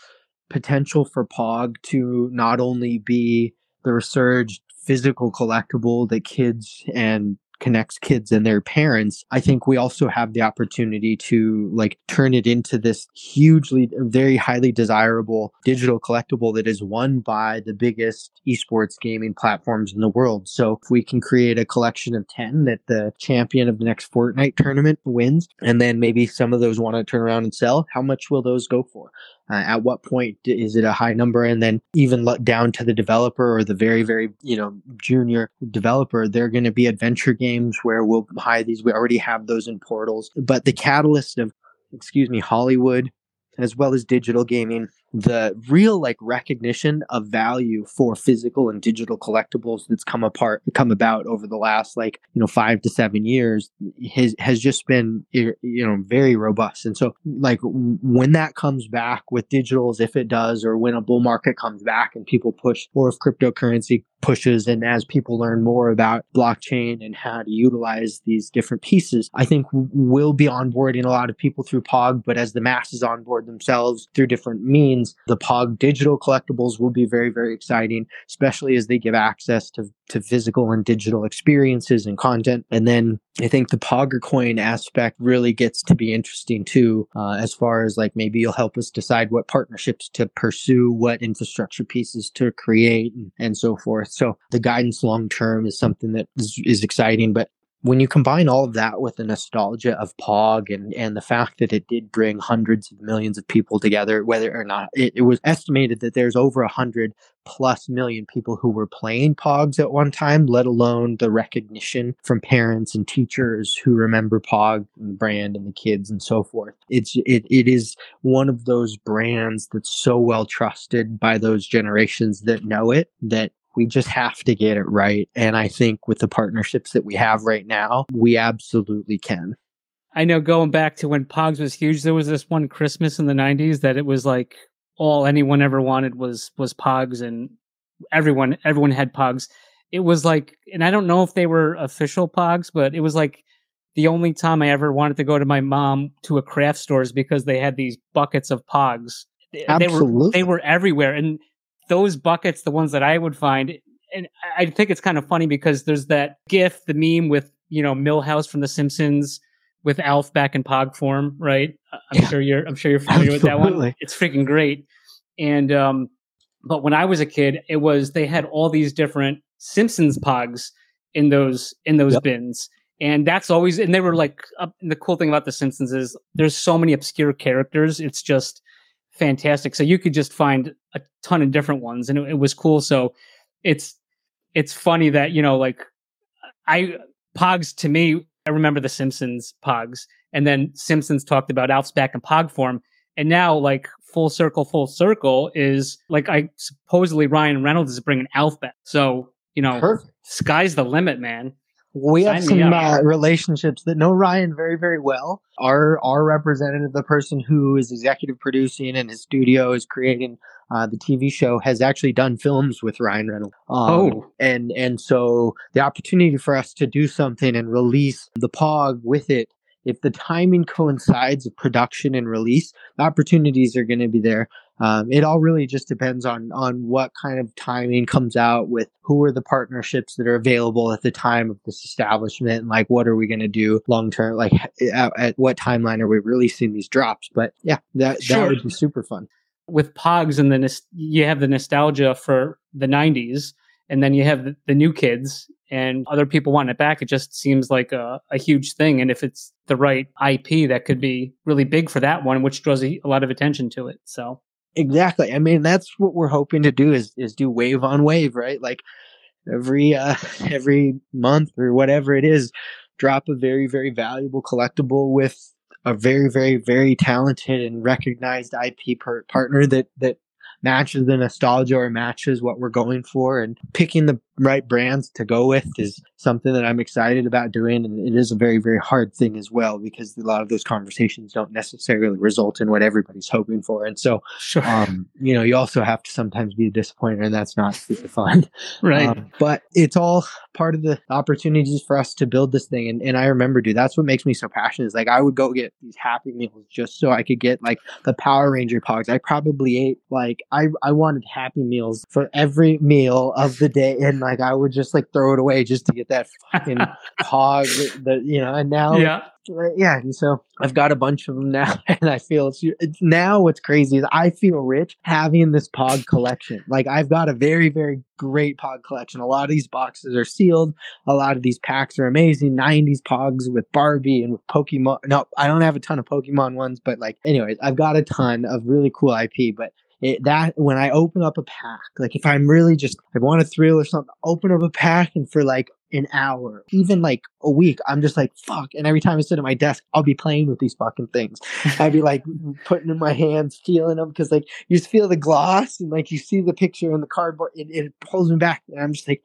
potential for Pog to not only be the resurged physical collectible that kids and connects kids and their parents i think we also have the opportunity to like turn it into this hugely very highly desirable digital collectible that is won by the biggest esports gaming platforms in the world. So if we can create a collection of 10 that the champion of the next fortnite tournament wins and then maybe some of those want to turn around and sell how much will those go for uh, at what point is it a high number? And then even let down to the developer or the very very you know junior developer they're going to be adventure games where we'll hide these. We already have those in portals. But the catalyst of excuse me hollywood as well as digital gaming the real like recognition of value for physical and digital collectibles that's come apart come about over the last like you know five to seven years has has just been you know very robust. And so like when that comes back with digitals if it does or when a bull market comes back and people push or if cryptocurrency pushes and as people learn more about blockchain and how to utilize these different pieces i think we'll be onboarding a lot of people through pog but as the masses onboard themselves through different means means the POG digital collectibles will be very, very exciting, especially as they give access to, to physical and digital experiences and content. And then I think the Pogger coin aspect really gets to be interesting too, uh, as far as like maybe you'll help us decide what partnerships to pursue, what infrastructure pieces to create, and, and so forth. So the guidance long term is something that is, is exciting, but when you combine all of that with the nostalgia of Pog and, and the fact that it did bring hundreds of millions of people together, whether or not it, it was estimated that there's over a hundred plus million people who were playing Pogs at one time, let alone the recognition from parents and teachers who remember Pog and the brand and the kids and so forth. It's it it is one of those brands that's so well trusted by those generations that know it that we just have to get it right. And I think with the partnerships that we have right now, we absolutely can. I know going back to when Pogs was huge, there was this one Christmas in the 90s that it was like all anyone ever wanted was was Pogs and everyone everyone had Pogs. It was like and I don't know if they were official Pogs, but it was like the only time I ever wanted to go to my mom to a craft store is because they had these buckets of Pogs. Absolutely. They were they were everywhere and those buckets, the ones that I would find, and I think it's kind of funny because there's that GIF, the meme with you know Milhouse from The Simpsons with Alf back in Pog form, right? I'm yeah. sure you're I'm sure you're familiar Absolutely. with that one. It's freaking great. And um, but when I was a kid, it was they had all these different Simpsons Pogs in those in those yep. bins. And that's always, and they were like, uh, the cool thing about The Simpsons is there's so many obscure characters. It's just, fantastic. So you could just find a ton of different ones, and it, it was cool. So it's it's funny that you know, like I Pogs to me, I remember the Simpsons Pogs, and then Simpsons talked about Alf's back in Pog form, and now like full circle, full circle is like I supposedly Ryan Reynolds is bringing Alf back. So you know, Perfect. sky's the limit, man we have some uh, relationships that know Ryan very, very well. Our our representative, the person who is executive producing and his studio is creating uh, the TV show, has actually done films with Ryan Reynolds. Um, oh, and and so the opportunity for us to do something and release the Pog with it if the timing coincides of production and release, the opportunities are going to be there. Um, it all really just depends on on what kind of timing comes out with who are the partnerships that are available at the time of this establishment and like what are we going to do long term like at, at, what timeline are we releasing these drops but yeah that sure. that would be super fun with pogs and then you have the nostalgia for the 90s and then you have the, the new kids and other people want it back, it just seems like a, a, huge thing. And if it's the right IP, that could be really big for that one, which draws a, a, lot of attention to it. So exactly. I mean, that's what we're hoping to do is is do wave on wave, right? Like every uh every month or whatever it is, drop a very very valuable collectible with a very very very talented and recognized IP partner that that matches the nostalgia or matches what we're going for and picking the right brands to go with is something that I'm excited about doing. And it is a very, very hard thing as well because a lot of those conversations don't necessarily result in what everybody's hoping for. And so, sure. um, you know, you also have to sometimes be a disappointed and that's not super fun. right. Um, but it's all part of the opportunities for us to build this thing. And, and I remember, dude, that's what makes me so passionate is like I would go get these happy meals just so I could get like the Power Ranger pogs. I probably ate like I, I wanted happy meals for every meal of the day. And like I would just like throw it away just to get that fucking hog that you know. And now, yeah, yeah. And so I've got a bunch of them now, and I feel it's, it's now. What's crazy is I feel rich having this Pog collection. Like I've got a very very great Pog collection. A lot of these boxes are sealed. A lot of these packs are amazing. '90s Pogs with Barbie and with Pokemon. No, I don't have a ton of Pokemon ones, but like, anyways, I've got a ton of really cool IP. But it, that when I open up a pack, like if I'm really just I want a thrill or something, open up a pack and for like an hour, even like a week, I'm just like fuck. And every time I sit at my desk, I'll be playing with these fucking things. I'd be like putting in my hands, feeling them because like you just feel the gloss and like you see the picture in the cardboard, it, it pulls me back, and I'm just like.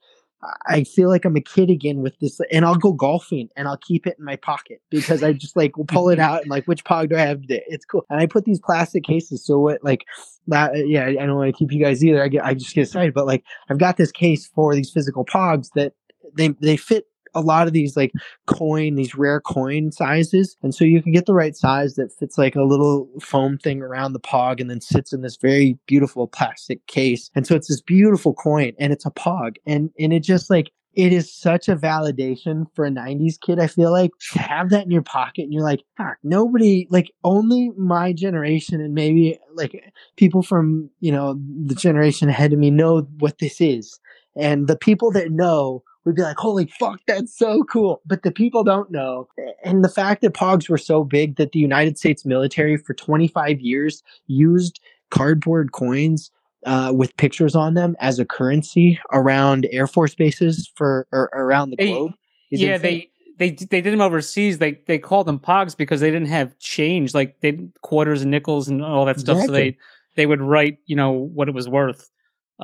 I feel like I'm a kid again with this, and I'll go golfing and I'll keep it in my pocket because I just like will pull it out and like which pog do I have today? It's cool, and I put these plastic cases so what like that. Uh, yeah, I don't want to keep you guys either. I get I just get excited, but like I've got this case for these physical pogs that they they fit a lot of these like coin, these rare coin sizes. And so you can get the right size that fits like a little foam thing around the pog and then sits in this very beautiful plastic case. And so it's this beautiful coin and it's a pog. And and it just like it is such a validation for a 90s kid. I feel like to have that in your pocket and you're like, nobody, like only my generation and maybe like people from, you know, the generation ahead of me know what this is. And the people that know would be like, holy fuck, that's so cool. But the people don't know. And the fact that Pogs were so big that the United States military for 25 years used cardboard coins uh, with pictures on them as a currency around Air Force bases for or around the globe. is yeah, they they they did them overseas. They they called them pogs because they didn't have change, like they quarters and nickels and all that stuff. So they they would write, you know, what it was worth.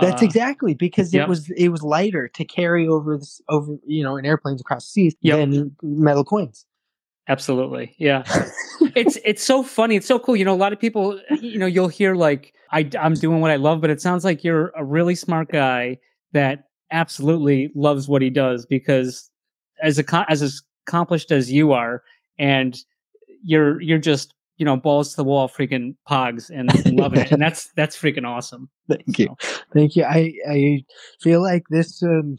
That's Uh, exactly because yep. it was it was lighter to carry over this over you know in airplanes across seas Yep. than metal coins. Absolutely, yeah. it's it's so funny. It's so cool. You know, a lot of people, you know, you'll hear like I I'm doing what I love, but it sounds like you're a really smart guy that absolutely loves what he does because as a as accomplished as you are, and you're you're just you know balls to the wall, freaking pogs and loving it, and that's that's freaking awesome. Thank you, thank you. I I feel like this um,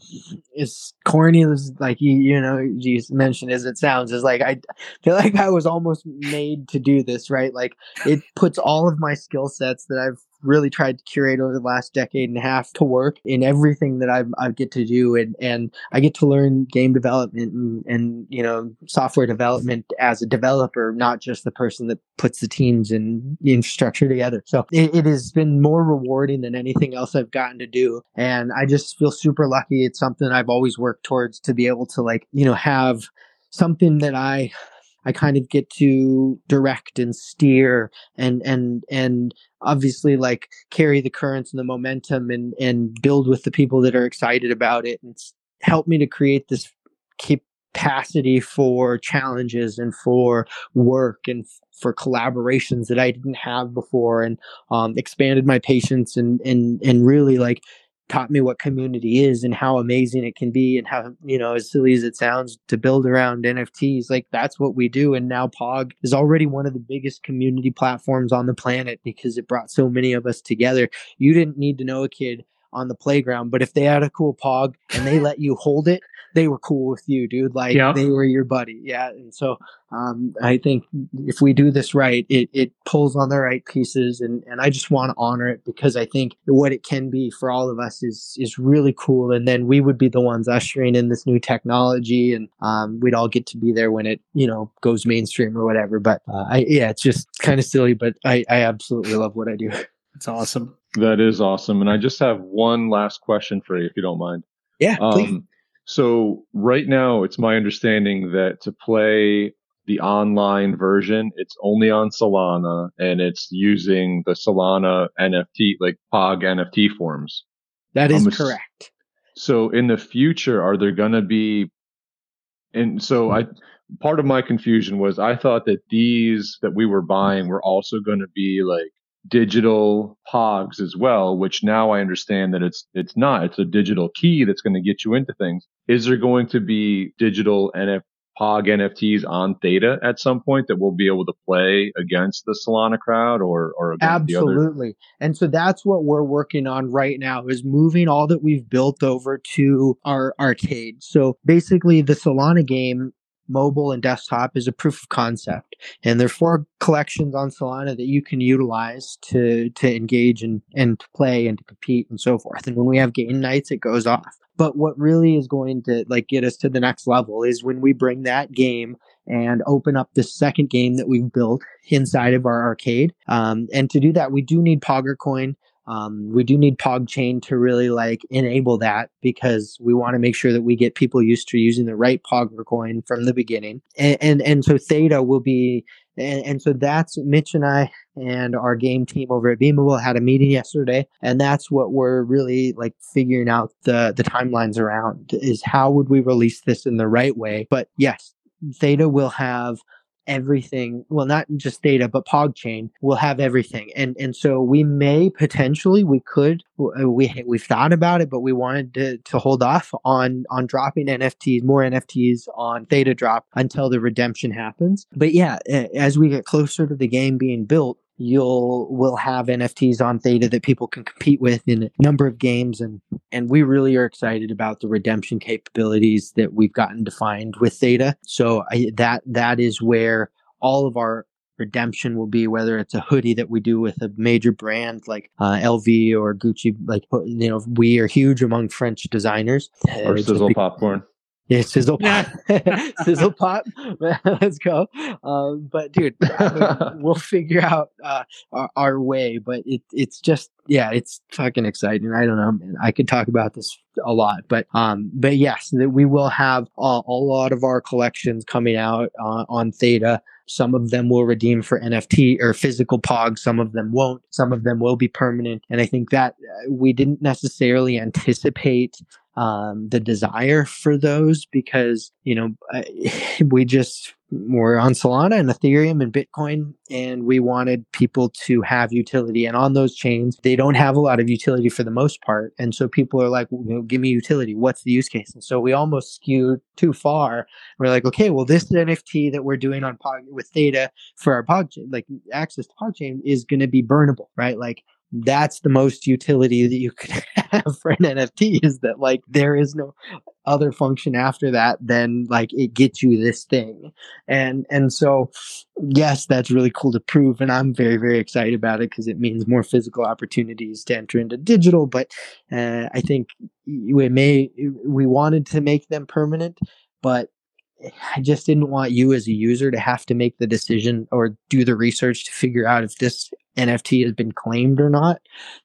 is corny as like you you know you mentioned as it sounds is like I feel like I was almost made to do this right. Like it puts all of my skill sets that I've really tried to curate over the last decade and a half to work in everything that I I get to do and and I get to learn game development and, and you know software development as a developer, not just the person that puts the teams and the infrastructure together. So it, it has been more rewarding than anything else I've gotten to do, and I just feel super lucky. It's something I've always worked towards to be able to like you know have something that I I kind of get to direct and steer and and and obviously like carry the currents and the momentum and and build with the people that are excited about it and help me to create this capacity for challenges and for work and for collaborations that I didn't have before and um, expanded my patience and and and really like taught me what community is and how amazing it can be and how you know as silly as it sounds to build around nfts like that's what we do. And now pog is already one of the biggest community platforms on the planet because it brought so many of us together. You didn't need to know a kid on the playground but if they had a cool pog and they let you hold it they were cool with you dude like Yeah. they were your buddy yeah and so um, i think if we do this right it, it pulls on the right pieces and, and i just want to honor it because i think what it can be for all of us is is really cool and then we would be the ones ushering in this new technology and um, we'd all get to be there when it you know goes mainstream or whatever but uh, I, yeah it's just kind of silly but I, I absolutely love what i do It's awesome. That is awesome. And I just have one last question for you, if you don't mind. yeah please. Um, so right now, it's my understanding that to play the online version, it's only on Solana and it's using the Solana NFT, like POG NFT forms. that is correct So in the future, are there going to be, and so I, part of my confusion was I thought that these that we were buying were also going to be like digital pogs as well, which now I understand that it's, it's not, it's a digital key that's going to get you into things. Is there going to be digital NF Pog NFTs on Theta at some point that we'll be able to play against the Solana crowd or or absolutely. And so that's what we're working on right now is moving all that we've built over to our arcade. So basically, the Solana game mobile and desktop is a proof of concept. And there are four collections on solana that you can utilize to to engage and and play and to compete and so forth. And when we have game nights it goes off. But what really is going to like get us to the next level is when we bring that game and open up the second game that we've built inside of our arcade. Um, and to do that we do need Poggercoin um, we do need PogChain to really like enable that because we want to make sure that we get people used to using the right Poggercoin from the beginning. And, and, and so Theta will be, and, and, so that's Mitch and I and our game team over at Beamable had a meeting yesterday. And that's what we're really like figuring out the, the timelines around is how would we release this in the right way? But yes, Theta will have everything. Well, not just Theta, but PogChain will have everything. And and so we may potentially we could uh, we we've thought about it, but we wanted to, to hold off on on dropping NFTs, more NFTs on Theta drop until the redemption happens. But yeah, as we get closer to the game being built, you'll will have NFTs on Theta that people can compete with in a number of games. And and we really are excited about the redemption capabilities that we've gotten defined with Theta. So I, that that is where all of our redemption will be whether it's a hoodie that we do with a major brand like uh, LV or Gucci like you know we are huge among French designers. Or sizzle popcorn yeah, sizzle pop, sizzle pop. Let's go. Um, but dude, we'll figure out uh, our, our, way. But it, it's just, yeah, it's fucking exciting. I don't know, man. I could talk about this a lot, but um, but yes, we will have uh, a lot of our collections coming out uh, on Theta. Some of them will redeem for NFT or physical POG. Some of them won't. Some of them will be permanent. And I think that uh, we didn't necessarily anticipate um, the desire for those because you know we just we're on Solana and Ethereum and Bitcoin, and we wanted people to have utility. And on those chains, they don't have a lot of utility for the most part. And so people are like, well, you know, give me utility. What's the use case? And so we almost skewed too far. We're like, okay, well, this NFT that we're doing on Pog with Theta for our Pog, like access to PogChain is going to be burnable, right? Like that's the most utility that you could have for an NFT is that like there is no other function after that than like it gets you this thing. And and so yes, that's really cool to prove and I'm very very excited about it because it means more physical opportunities to enter into digital, but uh, I think we may we wanted to make them permanent, but I just didn't want you as a user to have to make the decision or do the research to figure out if this NFT has been claimed or not.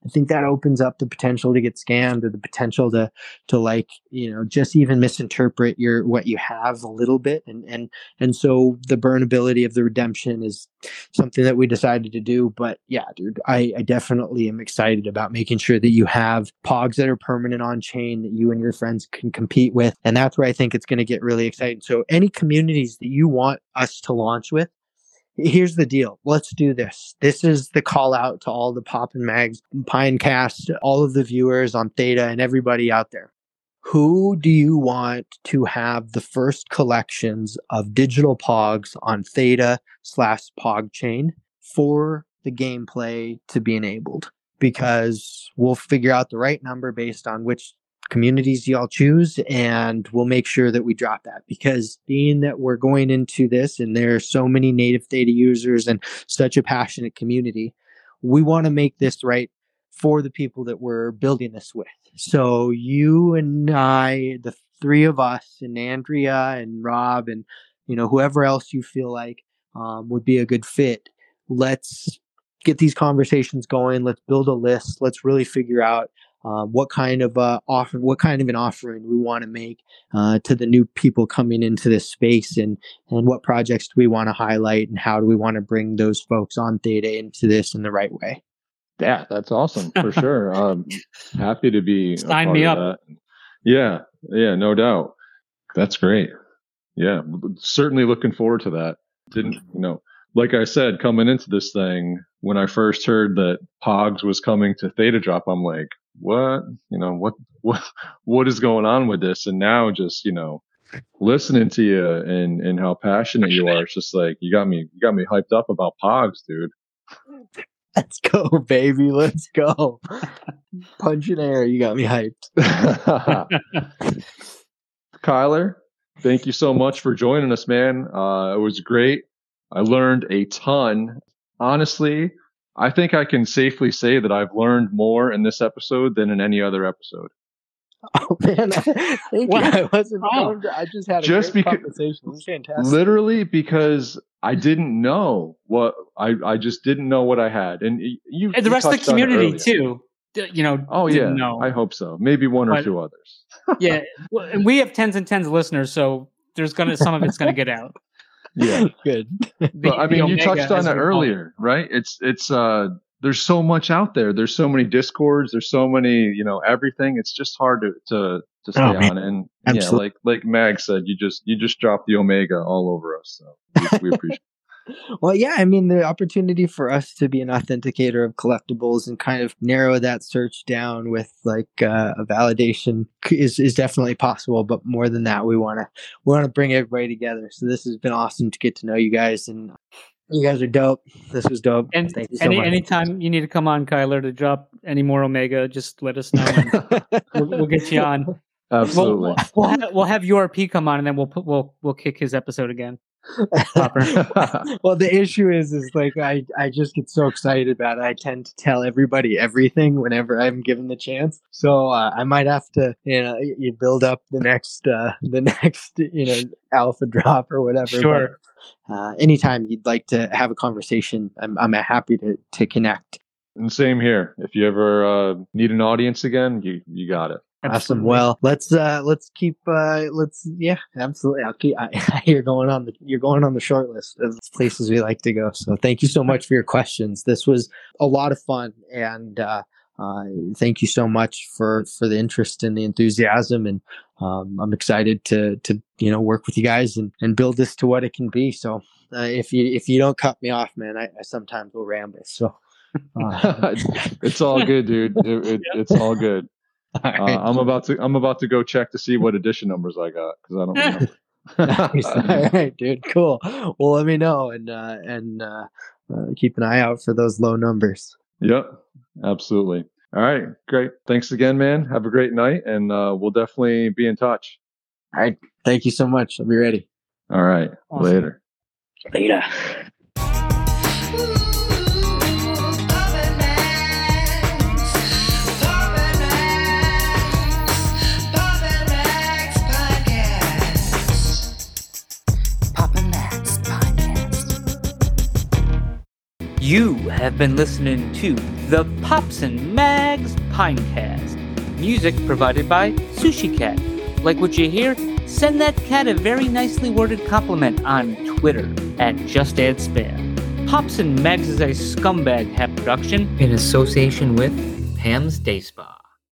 I think that opens up the potential to get scammed or the potential to to like, you know, just even misinterpret your what you have a little bit. And and and so the burnability of the redemption is something that we decided to do. But yeah, dude, I, I definitely am excited about making sure that you have pogs that are permanent on chain that you and your friends can compete with. And that's where I think it's going to get really exciting. So any communities that you want us to launch with, here's the deal. Let's do this. This is the call out to all the Pog and Magz, Pinecast, all of the viewers on Theta and everybody out there. Who do you want to have the first collections of digital pogs on Theta slash Pog chain for the gameplay to be enabled? Because we'll figure out the right number based on which communities y'all choose and we'll make sure that we drop that. Because being that we're going into this and there are so many native Theta users and such a passionate community we want to make this right for the people that we're building this with. So you and i the three of us and andrea and rob and you know whoever else you feel like um, would be a good fit let's get these conversations going let's build a list let's really figure out um, what kind of uh, offer, what kind of an offering we want to make uh, to the new people coming into this space, and and what projects do we want to highlight, and how do we want to bring those folks on Theta into this in the right way. Yeah, that's awesome for sure. Um, happy to be sign me up. That. Yeah, yeah, no doubt. That's great. Yeah, certainly looking forward to that. Didn't you know? Like I said, coming into this thing, when I first heard that Pogs was coming to Theta Drop, I'm like, what, you know, what, what, what is going on with this? And now just, you know, listening to you and and how passionate you are. It's just like you got me you got me hyped up about Pogs, dude. Let's go, baby. Let's go. Punch in air. You got me hyped. Kyler, thank you so much for joining us, man. Uh, it was great. I learned a ton. Honestly, I think I can safely say that I've learned more in this episode than in any other episode. Oh man, thank you. I wasn't. Wow. going to- I just had a Just great becau- conversation. It was fantastic. Literally because I didn't know what I, I just didn't know what I had. And you And the you rest of the touched on it community too. You know. Oh yeah, didn't know. I hope so. Maybe one or two others. yeah, well, and we have tens and tens of listeners, so there's gonna some of it's gonna get out. Yeah. Good. But I the mean, you touched on it we call earlier, right? It's it's uh there's so much out there. There's so many discords. There's so many, you know, everything. It's just hard to to to stay Oh, man. on. And Absolutely. yeah, like like Mag said, you just you just dropped the Omega all over us. So we, we appreciate. Well, yeah, I mean, the opportunity for us to be an authenticator of collectibles and kind of narrow that search down with like uh, a validation is is definitely possible. But more than that, we want to we want to bring everybody together. So this has been awesome to get to know you guys, and you guys are dope. This was dope. And Thank you so any much. anytime you need to come on, Kyler, to drop any more Omega, just let us know. and we'll, we'll get you on. We'll, Absolutely. we'll, we'll, have, we'll have URP come on, and then we'll put we'll we'll kick his episode again. Well, the issue is, is like I, I just get so excited about it. I tend to tell everybody everything whenever I'm given the chance. So uh, I might have to, you know, you build up the next, uh, the next, you know, alpha drop or whatever. but, Sure. uh, anytime you'd like to have a conversation, I'm, I'm happy to to connect. and same here. If you ever uh, need an audience again, you you got it. Awesome. Well, let's uh let's keep uh let's yeah, absolutely. I'll keep I, you're going on the you're going on the short list of places we like to go. So thank you so much for your questions. This was a lot of fun and uh uh thank you so much for for the interest and the enthusiasm and um I'm excited to to you know work with you guys and and build this to what it can be. So uh, if you if you don't cut me off, man, I, I sometimes will ramble. So uh, it's all good, dude. It, it, it's all good. All Uh. I'm about to I'm about to go check to see what edition numbers I got because I don't Nice. All remember. right, dude. Cool. Well, let me know and uh, and uh, uh, keep an eye out for those low numbers. yep, absolutely. All right, great. Thanks again, man. Have a great night, and uh, we'll definitely be in touch. All right. Thank you so much. I'll be ready. All right, Awesome. later. Later. You have been listening to the Pogs and Magz Pinecast. Music provided by Sushi Cat. Like what you hear? Send that cat a very nicely worded compliment on Twitter at Just Add Spam. Pogs and Magz is a scumbag hat production in association with Pam's Day Spa.